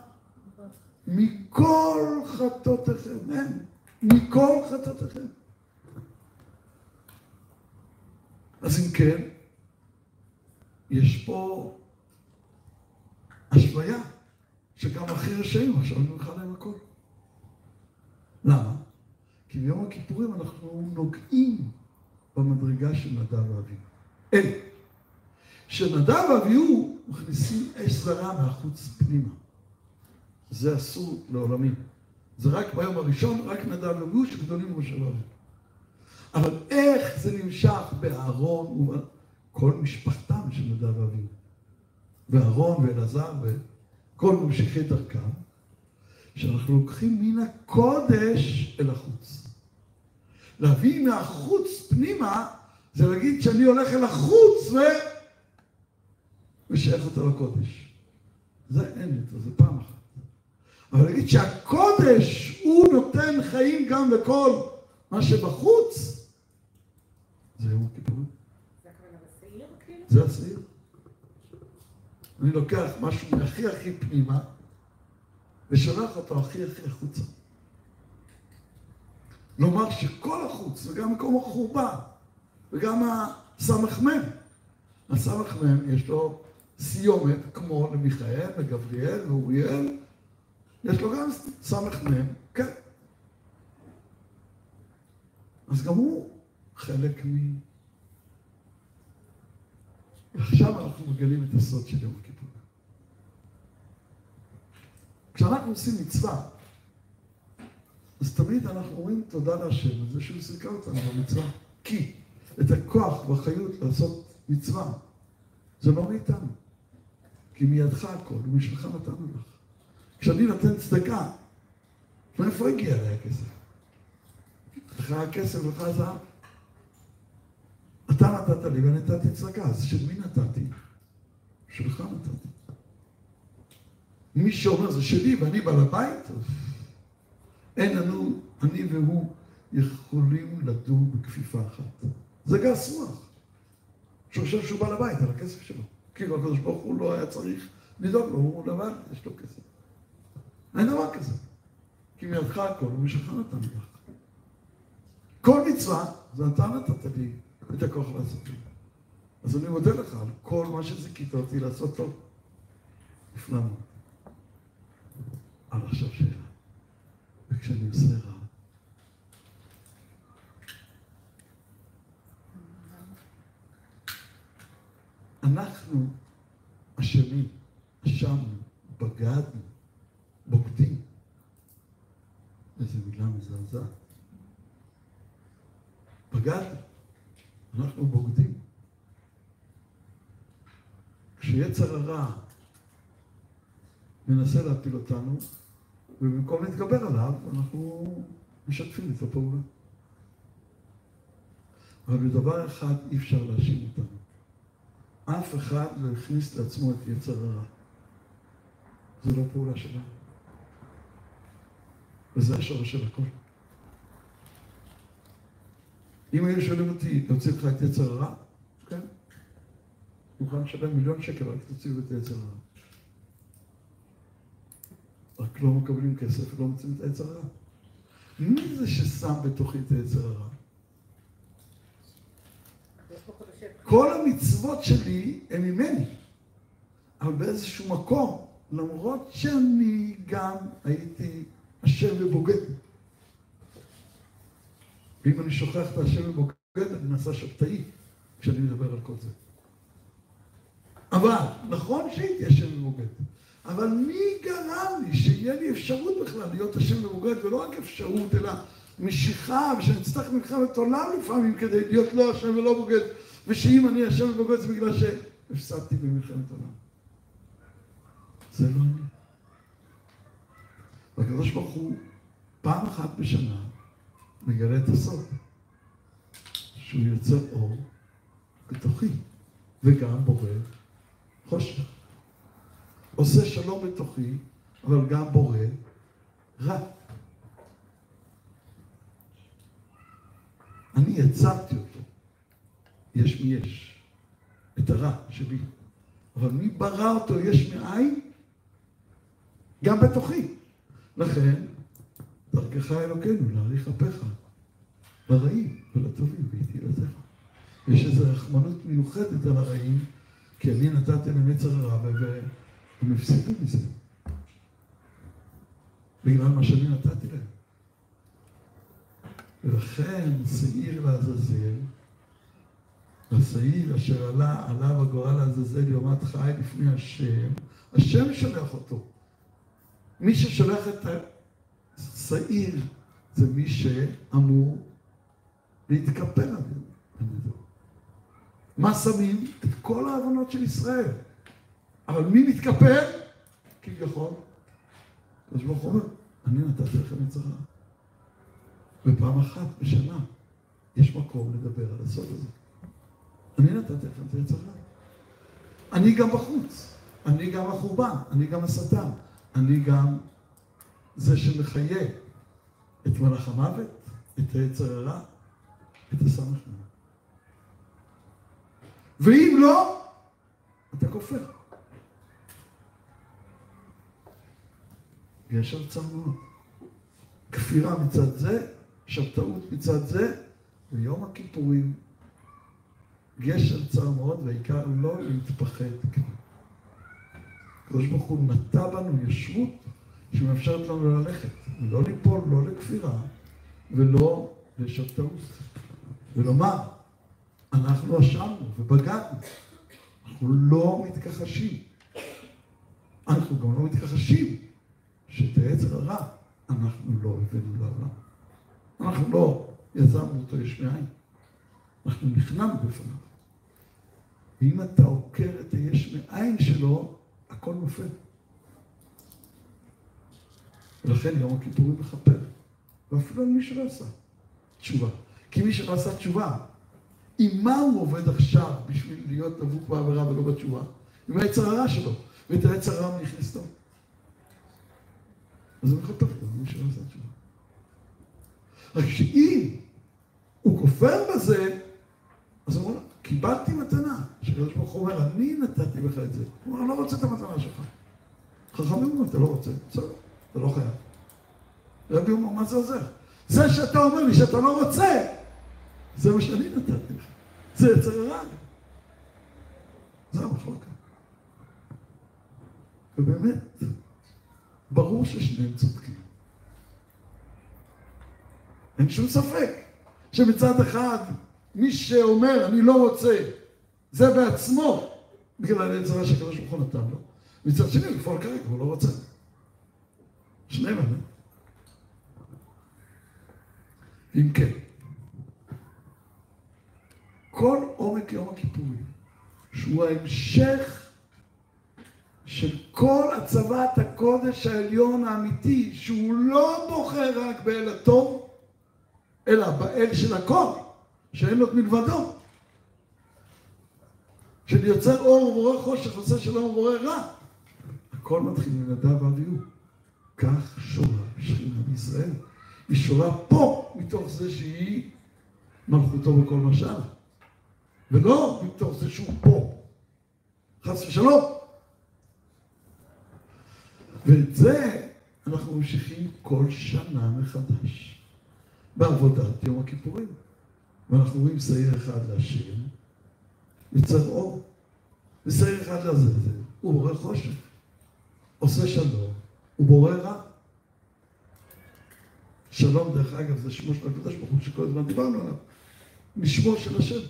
מכל חטאותיכם, אין, מכל חטאותיכם. אז אם כן, יש פה אשליה שגם הכי רשעים עכשיו נמחא להם הכל. למה? כי ביום הכיפורים אנחנו נוגעים במדרגה של נדב ואביהו. אין. שנדב ואביהו מכניסים אש זרה מהחוץ פנימה. זה אסור לעולמים. זה רק ביום הראשון, רק נדב ואביהו שגדולים משה ואביהו. אבל איך זה נמשך באהרון וכל משפחתם של נדב ואביהו. ואהרון ואלעזר וכל ממשיכי דרכם, שאנחנו לוקחים מן הקודש אל החוץ. להביא מהחוץ פנימה, זה להגיד שאני הולך אל החוץ ו... ושייך אותו לקודש. זה אין יותר, זה פעם אחת. אבל להגיד שהקודש הוא נותן חיים גם לכל מה שבחוץ, זה יום הכיפורים. זה בשעיר, כאילו? השעיר. אני לוקח משהו מהכי הכי פנימה ושולח אותו הכי הכי החוצה. לומר שכל החוץ, וגם מקום החורבה, וגם הסמ"ם, הסמ"ם יש לו סיומת כמו למיכאל, לגבריאל, לאוריאל, יש לו גם סמ"ם, כן. אז גם הוא חלק מ... ועכשיו אנחנו מגלים את הסוד של יום הכיפור. כשאנחנו עושים מצווה, אז תמיד אנחנו אומרים תודה להשם על זה שהוא זיכה אותנו במצווה. כי את הכוח והחיות לעשות מצווה, זה לא מאיתנו. כי מידך הכל, ומשלך נתנו לך. כשאני נותן צדקה, מאיפה הגיע אליי הכסף? לך הכסף, לך הזהב. אתה נתת לי ואני נתתי צדקה, אז של מי נתתי? שלך נתתי. מי שאומר זה שלי ואני בעל הבית, אין לנו, אני והוא, יכולים לדור בכפיפה אחת. זה גס רוח. שחושב שהוא בעל הבית על הכסף שלו. כאילו הקדוש ברוך הוא לא היה צריך לדאוג לו, הוא לבד, יש לו כסף. אין דבר כזה. כי מידך הכל ומשלך נתן לך. כל מצווה, זה אתה נתת לי את הכוח לעשות לי. אז אני מודה לך על כל מה שזיכית אותי לעשות טוב. נפלא מאוד. אבל עכשיו שאלה, וכשאני עושה רע, אנחנו אשמים, אשמנו, בגדנו, בוגדים. איזו מילה מזעזעת. בגדנו, אנחנו בוגדים. כשיצר הרע מנסה להפיל אותנו, ובמקום להתגבר עליו, אנחנו משתפים את הפעולה. אבל בדבר אחד אי אפשר להאשים אותנו. אף אחד לא הכניס לעצמו את יצר הרע. זו לא פעולה שלנו. וזה השורש של הכל. אם היו שואלים אותי, להוציא לך את יצר הרע? כן. מוכן לשלם מיליון שקל רק תוציאו את היצר הרע. לא מקבלים כסף ולא מוצאים את היצר הרע. מי זה ששם בתוכי את היצר הרע? כל המצוות שלי הן ממני, אבל באיזשהו מקום, למרות שאני גם הייתי אשם ובוגד. ואם אני שוכח את האשם ובוגד, אני נעשה שבתאי כשאני מדבר על כל זה. אבל, נכון שהייתי אשם ובוגד, אבל מי גרם לי שיהיה לי אפשרות בכלל להיות אשם ובוגד, ולא רק אפשרות, אלא משיכה, ושאני אצטרך מלחמת עולם לפעמים כדי להיות לא אשם ולא בוגד, ושאם אני אשם ובוגד זה בגלל שהפסדתי במלחמת עולם. זה לא אני. והקדוש ברוך הוא פעם אחת בשנה מגלה את הסוד. שהוא יוצר אור בתוכי, וגם בורא חושך. עושה שלום בתוכי, אבל גם בורא רע. אני יצרתי אותו, יש מי יש, את הרע שבי. אבל מי ברא אותו יש מאין? גם בתוכי. לכן, דרכך אלוקינו להאריך אפיך לרעים ולטובים לזכר. יש איזו רחמנות מיוחדת על הרעים, כי אני נתתי להם יצר הרע והם הפסידו מזה. בגלל מה שאני נתתי להם. ולכן שעיר לעזאזל, השעיר אשר עלה, עליו הגורל לעזאזל יומת חי לפני השם, השם שולח אותו. מי ששולח את השעיר זה מי שאמור להתקפל על ידו. מה שמים? את כל ההבנות של ישראל. אבל מי מתקפל? כביכול. הקדוש ברוך הוא אומר, אני נתתי לכם את זרה. ופעם אחת בשנה יש מקום לדבר על הסוד הזה. אני נתתי לכם את היצרה. אני גם בחוץ, אני גם החורבן, אני גם השטן, אני גם זה שמחיה את מלאך המוות, את היצר הרע, את הסמך ואם לא, אתה כופר. יש הרצאה מאוד. כפירה מצד זה, שבתאות מצד זה, ויום הכיפורים גשר צר מאוד, והעיקר לא להתפחד. הקדוש ברוך הוא נטע בנו ישרות שמאפשרת לנו ללכת, לא ליפול, לא לכפירה, ולא לשבתאות. ולומר, אנחנו אשמנו ובגדנו, אנחנו לא מתכחשים. אנחנו גם לא מתכחשים שאת היצר הרע אנחנו לא הבאנו לעולם. אנחנו לא יזמנו אותו יש מאין. אנחנו נכנענו בפניו. ואם אתה עוקר את היש מאין שלו, הכל נופל. ולכן יום הכיפורים מכפר. ואפילו על מי שלא עשה תשובה. כי מי שלא עשה תשובה, עם מה הוא עובד עכשיו בשביל להיות דבוק בעבירה ולא בתשובה? עם היצר הרע שלו. ואת היצר הרע הוא נכנס טוב. אז הוא מכפר אותו, מי שלא עשה תשובה. רק שאם הוא כופר בזה, אז הוא אומר, קיבלתי מתנה, שקדוש ברוך הוא אומר, אני נתתי לך את זה. הוא אומר, אני לא רוצה את המתנה שלך. חכמים אומרים, אתה לא רוצה, בסדר, אתה לא חייב. רבי אומר, מה זה עוזר? זה שאתה אומר לי שאתה לא רוצה, זה מה שאני נתתי לך. זה יצר הרע. זה המחלוקה. ובאמת, ברור ששניהם צודקים. אין שום ספק שמצד אחד מי שאומר, אני לא רוצה, זה בעצמו בגלל היצרה שהקדוש ברוך הוא נתן לו. מצד שני, לפעול כרגע, הוא לא רוצה. שניהם אלה. אם כן, כל עומק יום הכיפורים, שהוא ההמשך של כל הצבת הקודש העליון האמיתי, שהוא לא בוחר רק באל הטוב, אלא באל של הכל. שאין עוד מלבדו. של יוצר אור ובורא חושך, עושה שלום ובורא רע. הכל מתחיל מנדב ואביהו. כך שורה שכינה בישראל. היא שורה פה, מתוך זה שהיא מלכותו בכל משל. ולא מתוך זה שהוא פה. חס ושלום. ואת זה אנחנו ממשיכים כל שנה מחדש בעבודת יום הכיפורים. ואנחנו רואים שעיר אחד להשם, יוצר אור, ושעיר אחד לעזאזל, הוא בורא חושך, עושה שלום, הוא בורא רע. שלום, דרך אגב, זה שמו של הקדוש ברוך הוא שכל הזמן דיברנו עליו, משמו של השם.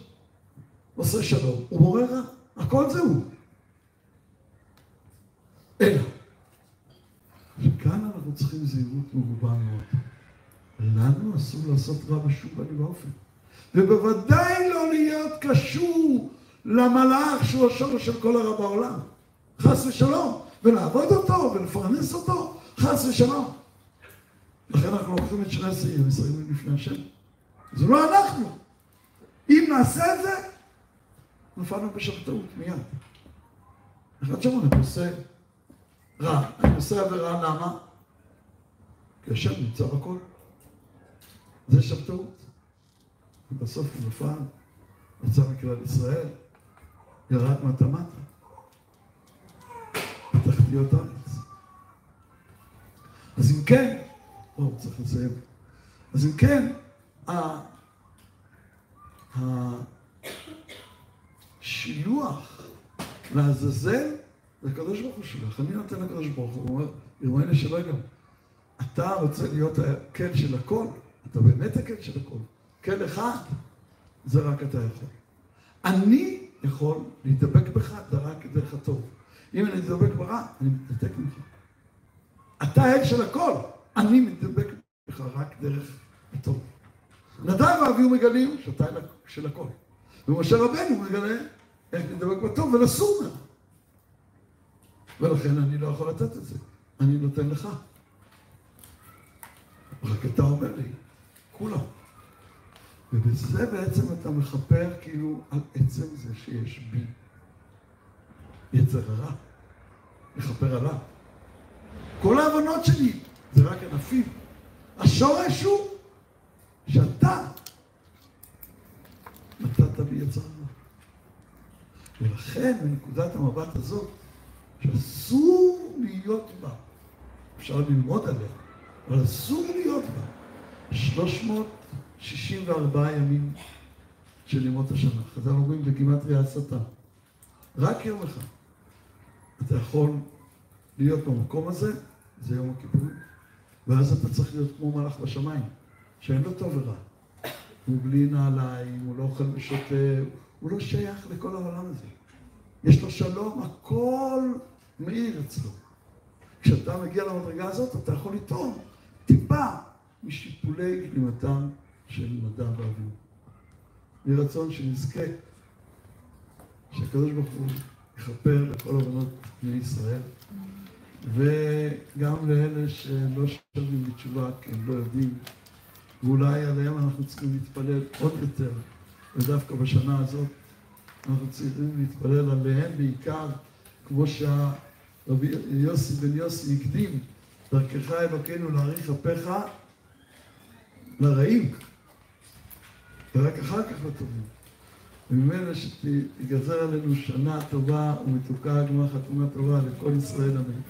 עושה שלום, הוא בורא רע, הכל זה הוא. אלא, וכאן אנחנו צריכים זהירות מרובה מאוד. לנו אסור לעשות רע בשום פנים ואופן. ובוודאי לא להיות קשור למלאך שהוא השורש של כל הרע בעולם. חס ושלום. ולעבוד אותו ולפרנס אותו, חס ושלום. לכן אנחנו לוקחים את שני השאים ושמים לפני השם. זה לא אנחנו. אם נעשה את זה, נפלנו בשבתאות מיד. אחד שאומר, אני עושה רע, אני עושה עבירה, למה? השם נמצא בכל. זה שבתאות. ובסוף הוא נפל, יצא מכלל ישראל, ירד מטה בתחתיות הארץ. אז אם כן, או, צריך לסיים. אז אם כן, השילוח לעזאזל, זה הקדוש ברוך הוא שולח. אני נותן לקדוש ברוך הוא, הוא אומר, ירמיינה שלא גם. אתה רוצה להיות הקל של הכל, אתה באמת הקל של הכל. קל אחד, זה רק אתה יכול. אני יכול להידבק בך, זה רק דרך הטוב. אם אני מתדבק ברע, אני מתנתק ממך. אתה האל של הכל, אני מתדבק בך רק דרך הטוב. נדב ואביהו מגלים שאתה האל של הכל. ומשה רבנו מגלה איך לדבק בטוב ולסור ממנו. ולכן אני לא יכול לתת את זה, אני נותן לך. רק אתה אומר לי, כולם. ובזה בעצם אתה מכפר כאילו על עצם זה שיש בי יצר הרע, מכפר עליו. כל ההבנות שלי זה רק ענפים. השורש הוא שאתה נתת בי יצר הרע. ולכן, מנקודת המבט הזאת, שאסור להיות בה, אפשר ללמוד עליה, אבל אסור להיות בה, 364 ימים של ימות השנה. חז"ל אומרים בגימטריה הסתה. רק יום אחד. אתה יכול להיות במקום הזה, זה יום הכיפורים. ואז אתה צריך להיות כמו מלאך בשמיים, שאין לו טוב ורע. הוא בלי נעליים, הוא לא אוכל ושותה, הוא לא שייך לכל העולם הזה. יש לו שלום, הכל מאיר אצלו. כשאתה מגיע למדרגה הזאת, אתה יכול לטעום טיפה משיפולי גלימתם של מדע ואבינו. יהי רצון שנזכה, שהקדוש ברוך הוא יכפר לכל הבנות בני ישראל, וגם לאלה שלא שווים בתשובה, כי הם לא יודעים, ואולי עליהם אנחנו צריכים להתפלל עוד יותר, ודווקא בשנה הזאת אנחנו צריכים להתפלל עליהם בעיקר, כמו שהרבי יוסי בן יוסי הקדים, דרכך אלוקינו להאריך אפיך לרעים, ורק אחר כך לטובים. וממילא שתיגזר עלינו שנה טובה ומתוקה, גמר חתימה טובה לכל ישראל אמן.